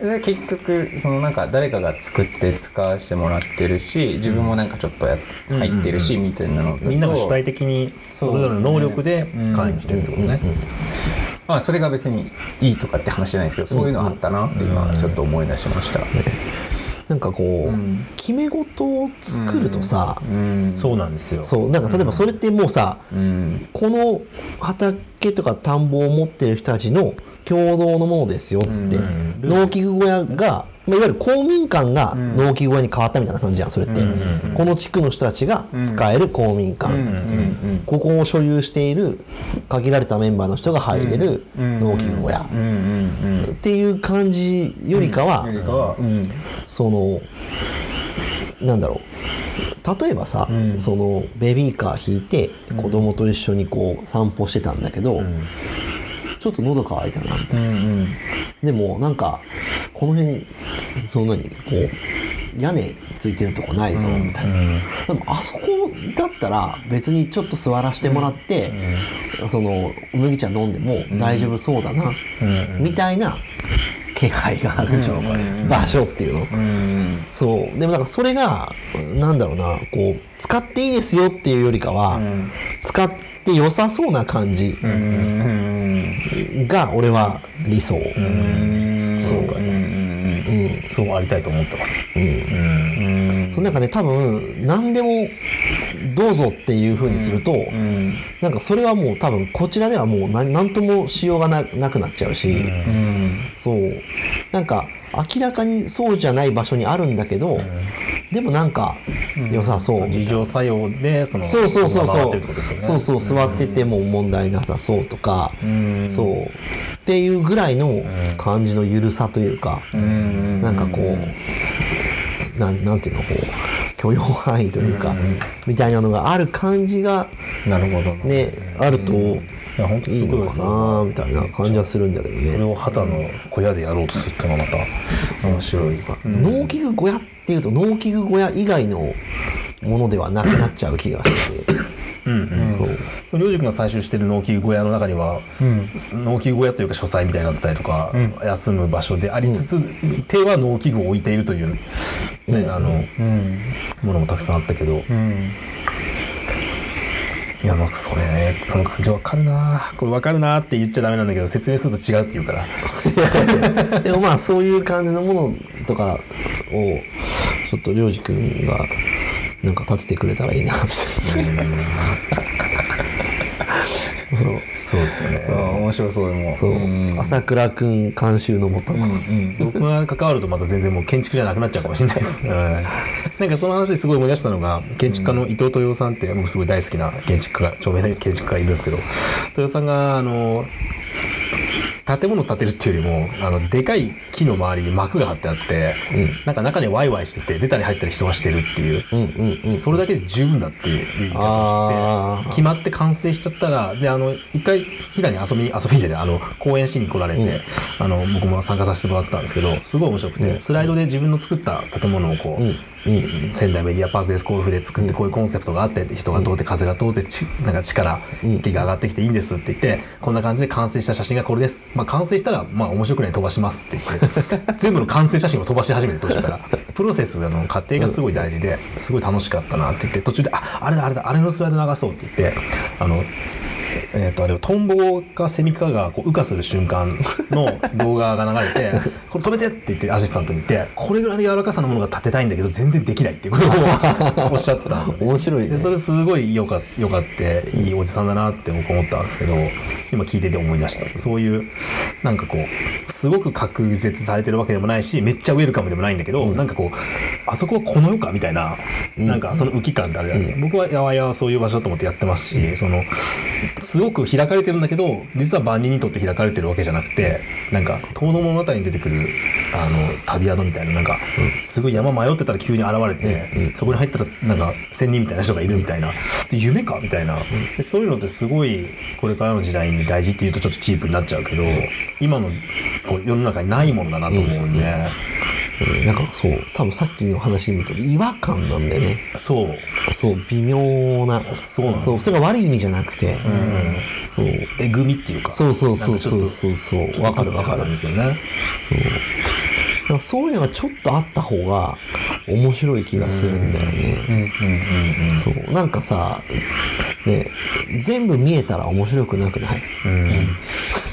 [SPEAKER 2] で結局そのなんか誰かが作って使わせてもらってるし自分もなんかちょっとや入ってるしみたいなの
[SPEAKER 1] みんなが主体的にそれぞれの能力で関与してるってことね。
[SPEAKER 2] まあそれが別にいいとかって話じゃないですけどそういうのあったなって今ちょっと思い出しました。
[SPEAKER 3] なんかこう、決め事を作るとさ、
[SPEAKER 2] うん。
[SPEAKER 1] そうなんですよ。
[SPEAKER 3] そうなんか例えばそれってもうさ、
[SPEAKER 2] うん。
[SPEAKER 3] この畑とか田んぼを持ってる人たちの共同のものですよって、農機具小屋が、まあ、いわゆる公民館が農機屋に変わったみたいな感じじゃんそれって、この地区の人たちが使える公民館、ここを所有している限られたメンバーの人が入れる農機具小屋、っていう感じよりかは、そのなんだろう。例えばさ、そのベビーカー引いて子供と一緒にこう散歩してたんだけど、ちょっと喉乾いたなみたいな、
[SPEAKER 2] うん。
[SPEAKER 3] でもなんかこの辺その何こう屋根ついてるとこないぞみたいな、でもあそこだったら別にちょっと座らせてもらって、その麦茶飲んでも大丈夫そうだな、みたいな気配がある場所っていうの、
[SPEAKER 2] うん。
[SPEAKER 3] そう。でもなんかそれがなんだろうなこう使っていいですよっていうよりかは、使って良さそうな感じ
[SPEAKER 2] うん。
[SPEAKER 3] が俺は理想、
[SPEAKER 1] う
[SPEAKER 3] ん
[SPEAKER 1] そうありたいと思ってます。
[SPEAKER 3] そのなんかね多分何でもどうぞっていう風にすると、なんかそれはもう多分こちらではもう何何ともしようがななくなっちゃうし、そう。なんか明らかにそうじゃない場所にあるんだけど、でもなんか良さそうみたいな。
[SPEAKER 1] 自浄作用でその
[SPEAKER 3] そうそうそうそう。
[SPEAKER 1] ね。
[SPEAKER 3] そうそう座ってても問題なさそうとか、そう。っていうぐらいの感じの緩さというか、なんかこうなんなんていうのこう許容範囲というか、みたいなのがある感じが
[SPEAKER 2] なるほど
[SPEAKER 3] ね。あると
[SPEAKER 1] いや本当
[SPEAKER 3] いいのか
[SPEAKER 1] すごいですよ。
[SPEAKER 3] なみたいな感じはするんだけどね。
[SPEAKER 1] それを旗の小屋でやろうとするってのがまた面白い
[SPEAKER 3] 農機具小屋っていうと農機具小屋以外のものではなくなっちゃう気がして。て。そう。
[SPEAKER 1] りょうじくんが採集してる農機具小屋の中には、農機具小屋というか書斎みたいになってたりとか、休む場所でありつつ、手は農機具を置いているという、ねあのものもたくさんあったけど、いやまあそれねその感じわかるなこれわかるなって言っちゃダメなんだけど説明すると違うって言うから。
[SPEAKER 3] でもまあそういう感じのものとかをちょっとりょうじくんがなんか立ててくれたらいいなって。
[SPEAKER 1] そうですよね。
[SPEAKER 2] 面白そうでも。
[SPEAKER 3] そう、朝倉くん監修のもと、
[SPEAKER 1] 僕が関わるとまた全然もう建築じゃなくなっちゃうかもしれないです。はい。なんかその話ですごい思い出したのが建築家の伊藤豊さんって僕すごい大好きな建築家著名な建築家がいるんですけど豊さんがあの建物を建てるっていうよりもあのでかい木の周りに幕が張ってあって、なんか中でワイワイしてて出たり入ったり人がしてるっていう、
[SPEAKER 3] うんうんうん。
[SPEAKER 1] それだけで十分だっていう言い方をして決まって完成しちゃったらであの一回飛騨に遊びに遊びにじゃないあの公演しに来られて、あの僕も参加させてもらってたんですけどすごい面白くて、スライドで自分の作った建物をこう、仙台メディアパークです。こういうふうで作ってこういうコンセプトがあって人が通って風が通ってちなんか力気が上がってきていいんですって言ってこんな感じで完成した写真がこれです、まあ、完成したらまあ面白くない飛ばしますって言って 全部の完成写真を飛ばし始めて途中からプロセスの過程がすごい大事ですごい楽しかったなって言って途中でああれだあれだあれのスライド流そうって言ってあのえー、とあれをトンボかセミかがこう羽化する瞬間の動画が流れて「これ止めて!」って言ってアシスタントに言ってこれぐらいの柔らかさのものが立てたいんだけど全然できないっていうことを おっしゃってたんですよ、ね、
[SPEAKER 3] 面白いね。
[SPEAKER 1] でそれすごいよかよかっていいおじさんだなって僕思ったんですけど今聞いてて思い出した。そういうなんかこうすごく隔絶されてるわけでもないしめっちゃウェルカムでもないんだけど、なんかこうあそこはこの世かみたいな、なんかその浮き感ってあるじゃないですか、僕はやわやわそういう場所だと思ってやってますし、そのすごく開かれてるんだけど実は万人にとって開かれてるわけじゃなくてなんか「遠野物語」に出てくるあの旅宿みたいななんか、すごい山迷ってたら急に現れて、そこに入ったらなんか仙人みたいな人がいるみたいな。で夢かみたいな。でそういうのってすごいこれからの時代に大事っていうとちょっとチープになっちゃうけど今のこう世の中にないものだなと思うんで、
[SPEAKER 3] うんなんかそう多分さっきの話に見ると違和感なんだよね。
[SPEAKER 1] そう。
[SPEAKER 3] そう微妙な。
[SPEAKER 1] そうなん
[SPEAKER 3] そうそれが悪い意味じゃなくて、そう。
[SPEAKER 1] えぐみっていうか。
[SPEAKER 3] そうそうそうそうそう。そう
[SPEAKER 1] ちょっと
[SPEAKER 3] わかるわかる
[SPEAKER 1] なんですよね。
[SPEAKER 3] だからそういうのがちょっとあった方が面白い気がするんだよね。そう。なんかさ、ね、全部見えたら面白くなくない、
[SPEAKER 1] うん。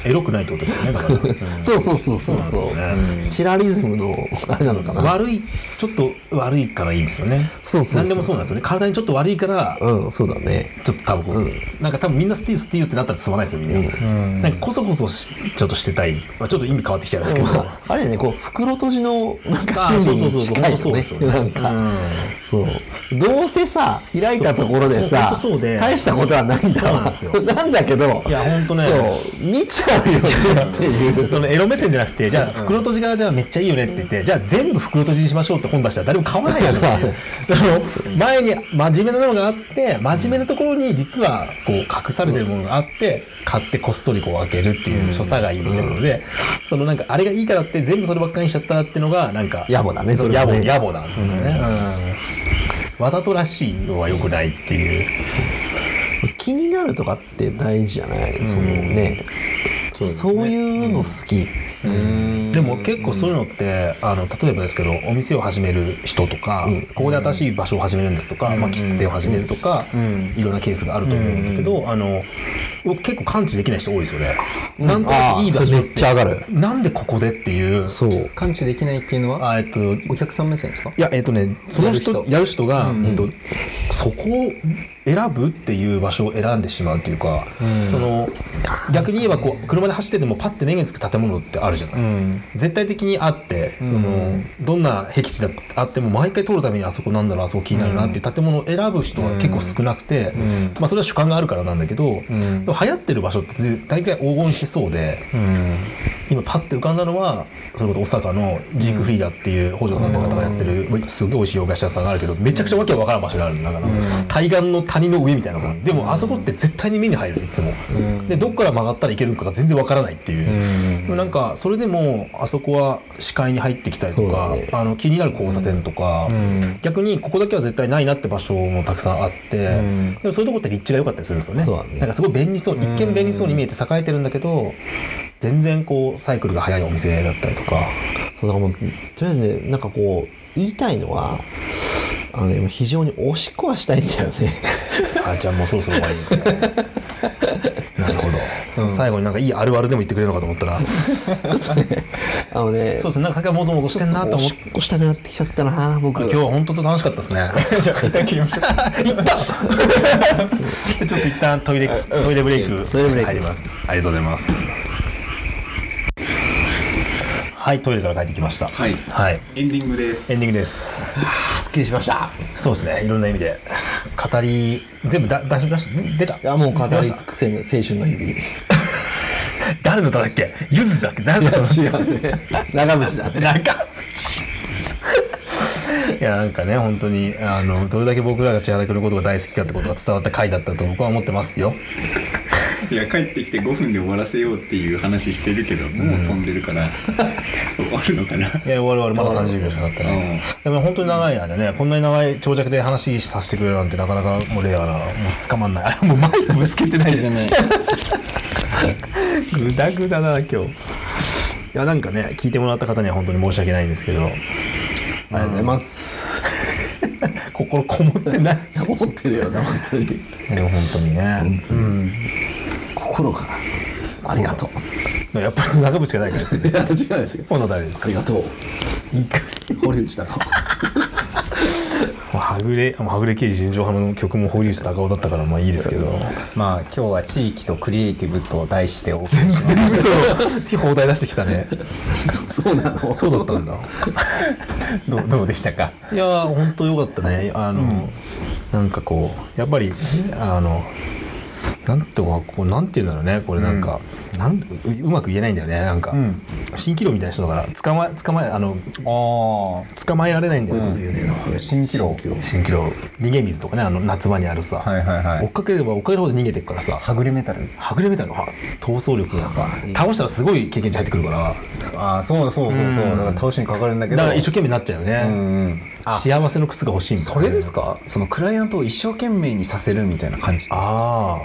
[SPEAKER 1] エロくないってことですよねだから、うん。
[SPEAKER 3] そうそうそうそう
[SPEAKER 1] そう。
[SPEAKER 3] そう
[SPEAKER 1] なんですよ
[SPEAKER 3] チラリズムのあれなのかな？
[SPEAKER 1] 悪いちょっと悪いからいいんですよね。
[SPEAKER 3] そうそうそうそう。
[SPEAKER 1] 何でもそうなんですよね。体にちょっと悪いから
[SPEAKER 3] うん、そうだね。
[SPEAKER 1] ちょっと多分こう、なんか多分みんなスティースティーってなったらつまないですよみんな、なんかこそこそしちょっとしてたい、まあ、ちょっと意味変わってきちゃいますけど、
[SPEAKER 3] あれね、こう袋閉じのなんか
[SPEAKER 1] あ
[SPEAKER 3] 心理に
[SPEAKER 1] そうそうそう。
[SPEAKER 3] 近いよねなんか、
[SPEAKER 1] うん。
[SPEAKER 3] そう。どうせさ、開いたところで
[SPEAKER 1] そう
[SPEAKER 3] さ
[SPEAKER 1] そうそうで、
[SPEAKER 3] 大したことはないんだ
[SPEAKER 1] そうなんですよ。
[SPEAKER 3] なんだけど、
[SPEAKER 1] いやほんとね。
[SPEAKER 3] そう、見ちゃうよねっていう。
[SPEAKER 1] そ のエロ目線じゃなくてじゃあ袋閉じがじゃあめっちゃいいよねって言って、じゃあ全部袋閉じにしましょうって本出したら誰も買わないでしょってい う。あの前に真面目なものがあって真面目なところに実はこう隠されてるものがあって買ってこっそりこう開けるっていう所作がいいみたいなので、そのなんかあれがいいからって全部そればっかりにしちゃったらっていうのがなんか
[SPEAKER 3] 野暮だね
[SPEAKER 1] そ
[SPEAKER 3] れはね。
[SPEAKER 1] 野暮だよね、うん。わざとらしいのは良くないっていう
[SPEAKER 3] 気になるとかって大事じゃない、そのね。そういうの好き、
[SPEAKER 1] でも結構そういうのってあの例えばですけどお店を始める人とか、ここで新しい場所を始めるんですとか、まあ、喫茶店を始めるとか、いろんなケースがあると思うんだけど、あの僕結構感知できない人多いですよね。なんとなくいい場所
[SPEAKER 3] めっちゃ上がる。
[SPEAKER 1] なんでここでっていう。
[SPEAKER 3] そう。
[SPEAKER 2] 感知できないっていうのは？
[SPEAKER 1] あえっと
[SPEAKER 2] お客さん目線ですか？
[SPEAKER 1] いやえっとねその人
[SPEAKER 2] やる人。
[SPEAKER 1] やる人が、えっと、そこを選ぶっていう場所を選んでしまうというか、その逆に言えばこう車で走っててもパッて目につく建物ってあるじゃない、
[SPEAKER 2] うん。
[SPEAKER 1] 絶対的にあってその、どんな僻地だあっても毎回通るためにあそこなんだろうあそこ気になるなっていう建物を選ぶ人は結構少なくて、まあ、それは主観があるからなんだけど、でも流行ってる場所って大概黄金しそうで。今パッて浮かんだのはそれこそ大阪のジークフリーダっていう北条さんって方がやってる、すごい美味しい洋菓子屋さんがあるけどめちゃくちゃわけわからん場所があるんだから、対岸の谷の上みたいなところでもあそこって絶対に目に入るいつも、でどっから曲がったらいけるのかが全然わからないっていう、でもなんかそれでもあそこは視界に入ってきたりとか、
[SPEAKER 3] ね。
[SPEAKER 1] あの気になる交差点とか、逆にここだけは絶対ないなって場所もたくさんあって、でもそういうとこって立地が良かったりするんですよね。
[SPEAKER 3] ね。
[SPEAKER 1] なんかすごい便利そう一見便利そうに見えて栄えてるんだけど全然こうサイクルが速いお店だったりとか。
[SPEAKER 3] そうだからもうとりあえずねなんかこう言いたいのはあの、ね、非常におしっこはしたいんだよね
[SPEAKER 1] あじゃあもうそろそろ終わりですね。なるほど、最後になんかいいあるあるでも言ってくれるのかと思ったら。
[SPEAKER 3] あのね。
[SPEAKER 1] そうですね。なんか先はもぞもぞしてんなと
[SPEAKER 3] お
[SPEAKER 1] 思っ
[SPEAKER 3] してっこしたくなってきちゃったな僕。
[SPEAKER 1] 今日は本当と楽しかったですね。じゃあ一旦切りましょう。いったちょっと一旦トイレトイレブレイク
[SPEAKER 3] トイレブレイク。
[SPEAKER 1] 入ります。ありがとうございますはいトイレから帰ってきました。
[SPEAKER 4] はい。
[SPEAKER 1] はい。
[SPEAKER 4] エンディングです。
[SPEAKER 1] エンディングです。
[SPEAKER 3] すっきりしました。
[SPEAKER 1] そうですね。いろんな意味で。語り全部だ出しました出た？
[SPEAKER 3] いやもう語り尽くせぬ青春の日々。
[SPEAKER 1] 誰の歌だっけ？ゆずだっけ？誰だその？
[SPEAKER 3] 違うね。長渕だね。
[SPEAKER 1] なんかいやなんかね本当にあのどれだけ僕らが千原君のことが大好きかってことが伝わった回だったと僕は思ってますよ
[SPEAKER 4] いや帰ってきて5分で終わらせようっていう話してるけどもう飛んでるから終わるのかな。い
[SPEAKER 1] や終わる終わる。まだ30秒しかなったね。でも本当に長い間ねこんなに長い長尺で話させてくれるなんてなかなかもうレアなもう捕まんない。あれもうマイクぶつけてないじゃないグダグダだな今日。いやなんかね聞いてもらった方には本当に申し訳ないんですけど。
[SPEAKER 3] ありがとうございます。
[SPEAKER 1] 心こもってない。
[SPEAKER 3] 思ってるよな本当に
[SPEAKER 1] でも本当にね
[SPEAKER 3] 心から。ありがとう。
[SPEAKER 1] やっぱり長渕がないからですよね。
[SPEAKER 3] いや違う違う
[SPEAKER 1] 今度誰ですか？
[SPEAKER 3] ありがとう。
[SPEAKER 1] いいか。
[SPEAKER 3] 堀内だか
[SPEAKER 1] もうはぐれはぐれ刑事純情派の曲も堀内孝雄だったからまあいいですけど。
[SPEAKER 2] まあ今日は地域とクリエイティブと題してお送りします。
[SPEAKER 1] 全部そう放題出してきたね。
[SPEAKER 3] そうなの？
[SPEAKER 1] そうだったんだ。
[SPEAKER 2] どうどうでしたか？
[SPEAKER 1] いやー本当よかったね。あの、なんかこうやっぱりあのなんとかこうなんていうんだろうねこれなんか、なんううまく言えないんだよねなんか、
[SPEAKER 2] ん。
[SPEAKER 1] 蜃気楼みたいな人だから捕まえ捕まえあの
[SPEAKER 2] あ
[SPEAKER 1] 捕まえられないんだよね
[SPEAKER 2] あ蜃気楼。
[SPEAKER 1] 蜃気楼。逃げ水とかねあの夏場にあるさ、
[SPEAKER 2] はいはいはい。
[SPEAKER 1] 追っかければ追っかけるほど逃げてくからさ。
[SPEAKER 2] はぐれメタル。
[SPEAKER 1] はぐれメタルのは闘争力が。倒したらすごい経験値入ってくるから。
[SPEAKER 2] ああそうそうそうそう。だから倒しにかかるんだけど。
[SPEAKER 1] だから一生懸命になっちゃうよね、
[SPEAKER 2] うん
[SPEAKER 1] 幸せの靴が欲しいみたいな。
[SPEAKER 2] それですか？そのクライアントを一生懸命にさせるみたいな感じですか？
[SPEAKER 1] あ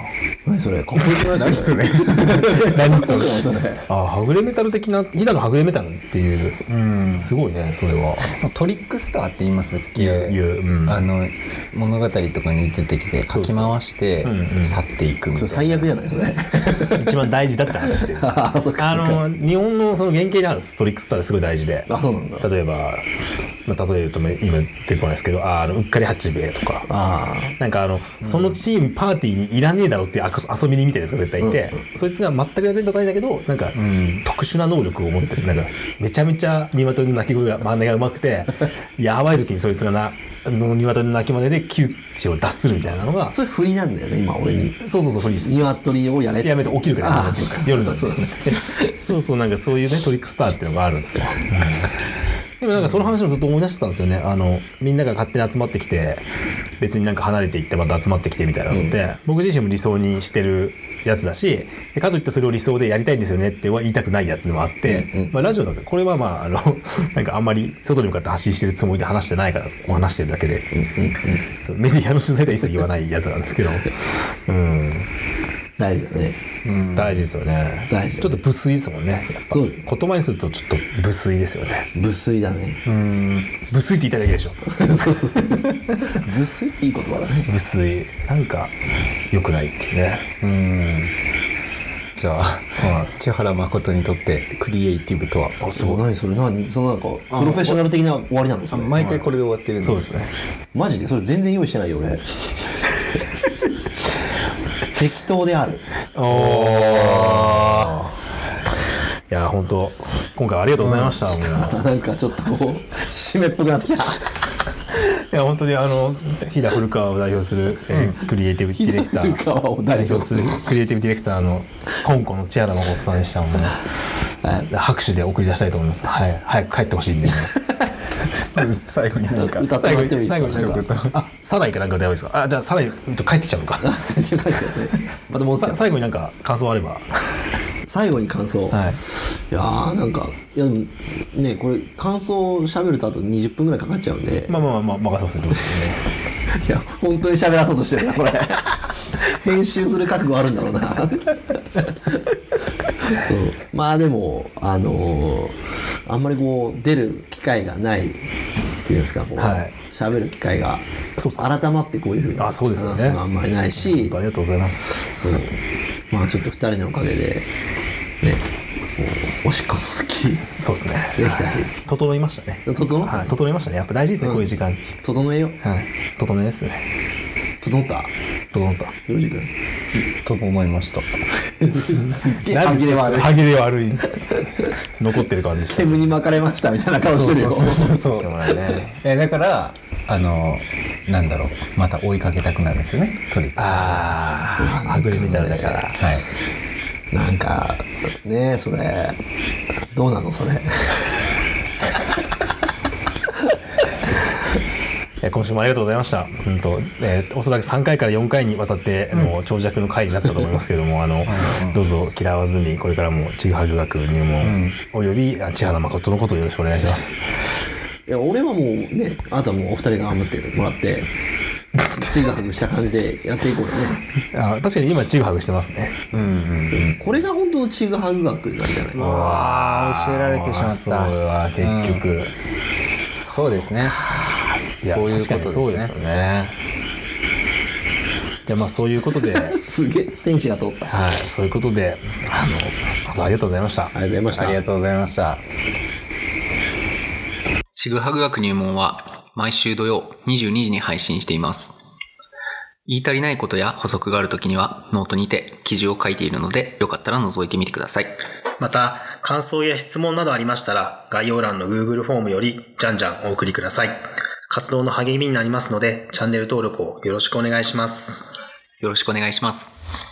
[SPEAKER 3] 何それ？かっこい
[SPEAKER 2] 何それ？
[SPEAKER 1] あ 何それ？ああはぐれメタル的な飛騨のはぐれメタルっていう、すごいねそれは。
[SPEAKER 2] トリックスターって言いますっけ？
[SPEAKER 1] 言ううん。
[SPEAKER 2] あの物語とかに出てきてかき回して去っていくみたいな。
[SPEAKER 3] 最悪じゃないそれ。
[SPEAKER 1] 一番大事だって話してる。んです
[SPEAKER 3] あ
[SPEAKER 1] の日本のその原型にあるんです。トリックスターですごい大事で。
[SPEAKER 3] あそうなんだ。
[SPEAKER 1] 例えば、まあ、例えると今出てこないですけどああのうっかり八兵衛とか。
[SPEAKER 3] あ
[SPEAKER 1] なんかあの、そのチームパーティーにいらねえだろうっていうあ遊び人みたいなやつが絶対いて、そいつが全く役に立たないんだけどなんか、特殊な能力を持ってる。なんかめちゃめちゃ鶏の鳴き声が真似がうまくて やばい時にそいつがなの鶏の鳴き真似で窮地を脱するみたいなのが
[SPEAKER 3] あそれ振りなんだよね今俺に。
[SPEAKER 1] そうそうそうフリーです
[SPEAKER 3] 鶏をやれ
[SPEAKER 1] やめて起きるから
[SPEAKER 3] あ
[SPEAKER 1] 夜だそうそう。そうなんかそういうねトリックスターっていうのがあるんですよ、でもなんかその話をずっと思い出してたんですよね。あのみんなが勝手に集まってきて別になんか離れていってまた集まってきてみたいなのって、僕自身も理想にしてるやつだしでかといってそれを理想でやりたいんですよねっては言いたくないやつでもあって、まあ、ラジオだからこれはまああの なんかあんまり外に向かって発信してるつもりで話してないからこう話してるだけで、そうメディアの取材では一切言わないやつなんですけど。うん
[SPEAKER 3] 大事だね。
[SPEAKER 1] 大事ですよね。
[SPEAKER 3] 大事
[SPEAKER 1] ちょっと無粋ですもんね。やっぱ。
[SPEAKER 3] そう。
[SPEAKER 1] 言葉にするとちょっと無粋ですよね。
[SPEAKER 3] 無粋だね。
[SPEAKER 1] 無粋って言いたいだけでしょ。
[SPEAKER 3] 無粋っていい言葉だね。
[SPEAKER 1] 無粋。なんか良くないっていうね。
[SPEAKER 2] じゃあ、千原誠にとってクリエイティブとは？
[SPEAKER 3] あそう。何？それ何？そのなんかプロフェッショナル的な終わりなの？
[SPEAKER 2] 毎回これで終わってるん
[SPEAKER 1] そうですね。
[SPEAKER 3] マジで？それ全然用意してないよ俺 適当である。
[SPEAKER 1] おおいや本当今回はありがとうございました、もう。
[SPEAKER 3] なんかちょっとこう締めっぽくなってきた。
[SPEAKER 1] いや本当にあの飛騨古川を代表する、えークリエイティブディレクター。
[SPEAKER 3] 古川を代表する。
[SPEAKER 1] クリエイティブディレクターの今後の千原誠さんでしたもんね、拍手で送り出したいと思います、はい、早く帰ってほしいんで、
[SPEAKER 2] 最後になんか。
[SPEAKER 3] 歌って
[SPEAKER 1] 最後
[SPEAKER 3] もらってもいいですか？
[SPEAKER 1] サライかなんかでやばいですか？あじゃあサライ帰ってきちゃうのか。
[SPEAKER 3] また戻っ
[SPEAKER 1] 最後になんか感想あれば。
[SPEAKER 3] 最後に感想、
[SPEAKER 1] はい。
[SPEAKER 3] いやーなんかいやでもねこれ感想喋るとあと20分ぐらいかかっちゃうんで、
[SPEAKER 1] まあまあまあ、まあ、任せますね
[SPEAKER 3] いや本当に喋らそうとしてるなこれ。編集する覚悟あるんだろうな。そう。まあでもあのーあんまりこう出る機会がないっていうんですかこう。
[SPEAKER 1] はい
[SPEAKER 3] 喋、る機会が
[SPEAKER 1] そうそう。
[SPEAKER 3] 改まってこういうふうに
[SPEAKER 1] あそうですよね。
[SPEAKER 3] 話すのはあんまりないし。
[SPEAKER 1] ありがとうございます。
[SPEAKER 3] そう。まあちょっと2人のおかげでねおしっこもすっき。り
[SPEAKER 1] そうですね。
[SPEAKER 3] できたし。
[SPEAKER 1] 整いましたね。
[SPEAKER 3] 整ったね
[SPEAKER 1] はい、整いましたね。やっぱ大事ですね、こういう時間。
[SPEAKER 3] 整えよ
[SPEAKER 1] はい。整えですね。
[SPEAKER 3] 整った？
[SPEAKER 1] 整った。
[SPEAKER 3] ヨウジ君。
[SPEAKER 2] と思いました。
[SPEAKER 3] すっげえ歯切れ悪い。
[SPEAKER 1] 歯切れ悪い。残ってる感じ
[SPEAKER 3] 煙に巻かれましたみたいな顔してるよ。
[SPEAKER 2] そうそうそう
[SPEAKER 1] しょうね。
[SPEAKER 2] えだからあのなんだろうまた追いかけたくなるんですよねトリック。
[SPEAKER 1] ああはぐれみたいだから。
[SPEAKER 2] はい。
[SPEAKER 3] なんかねえそれどうなのそれ。
[SPEAKER 1] え今週もありがとうございました。うんと、えーおそらく3回から4回にわたって、あの長尺の回になったと思いますけれども、あの、どうぞ嫌わずに、これからもちぐはぐ学入門、およびあ千原誠のことをよろしくお願いします。
[SPEAKER 3] いや俺はもうねあなたもお二人が頑張ってもらって チーガハグした感じでやっていこうよね。
[SPEAKER 1] あ確かに今ちぐはぐしてますね。
[SPEAKER 3] これが本当のチーガハグ学なんじゃない？
[SPEAKER 2] ああ教えられてしまっ
[SPEAKER 1] それ
[SPEAKER 2] た
[SPEAKER 1] は結局、
[SPEAKER 2] そうですね。
[SPEAKER 1] いや
[SPEAKER 2] そういうこと
[SPEAKER 1] 確かにそう
[SPEAKER 2] で
[SPEAKER 1] ですす
[SPEAKER 2] ね
[SPEAKER 1] よね。じゃあまあそういうことで、はい、
[SPEAKER 3] すげえ天使が通った。あ
[SPEAKER 1] そういうことで、あの、ありがとうございました。
[SPEAKER 3] りがとうございました。
[SPEAKER 2] ありがとうございました
[SPEAKER 5] ちぐはぐ学入門は毎週土曜22時に配信しています。言い足りないことや補足があるときにはノートにて記事を書いているのでよかったら覗いてみてください。また、感想や質問などありましたら概要欄の Google フォームよりじゃんじゃんお送りください。活動の励みになりますのでチャンネル登録をよろしくお願いします。よろしくお願いします。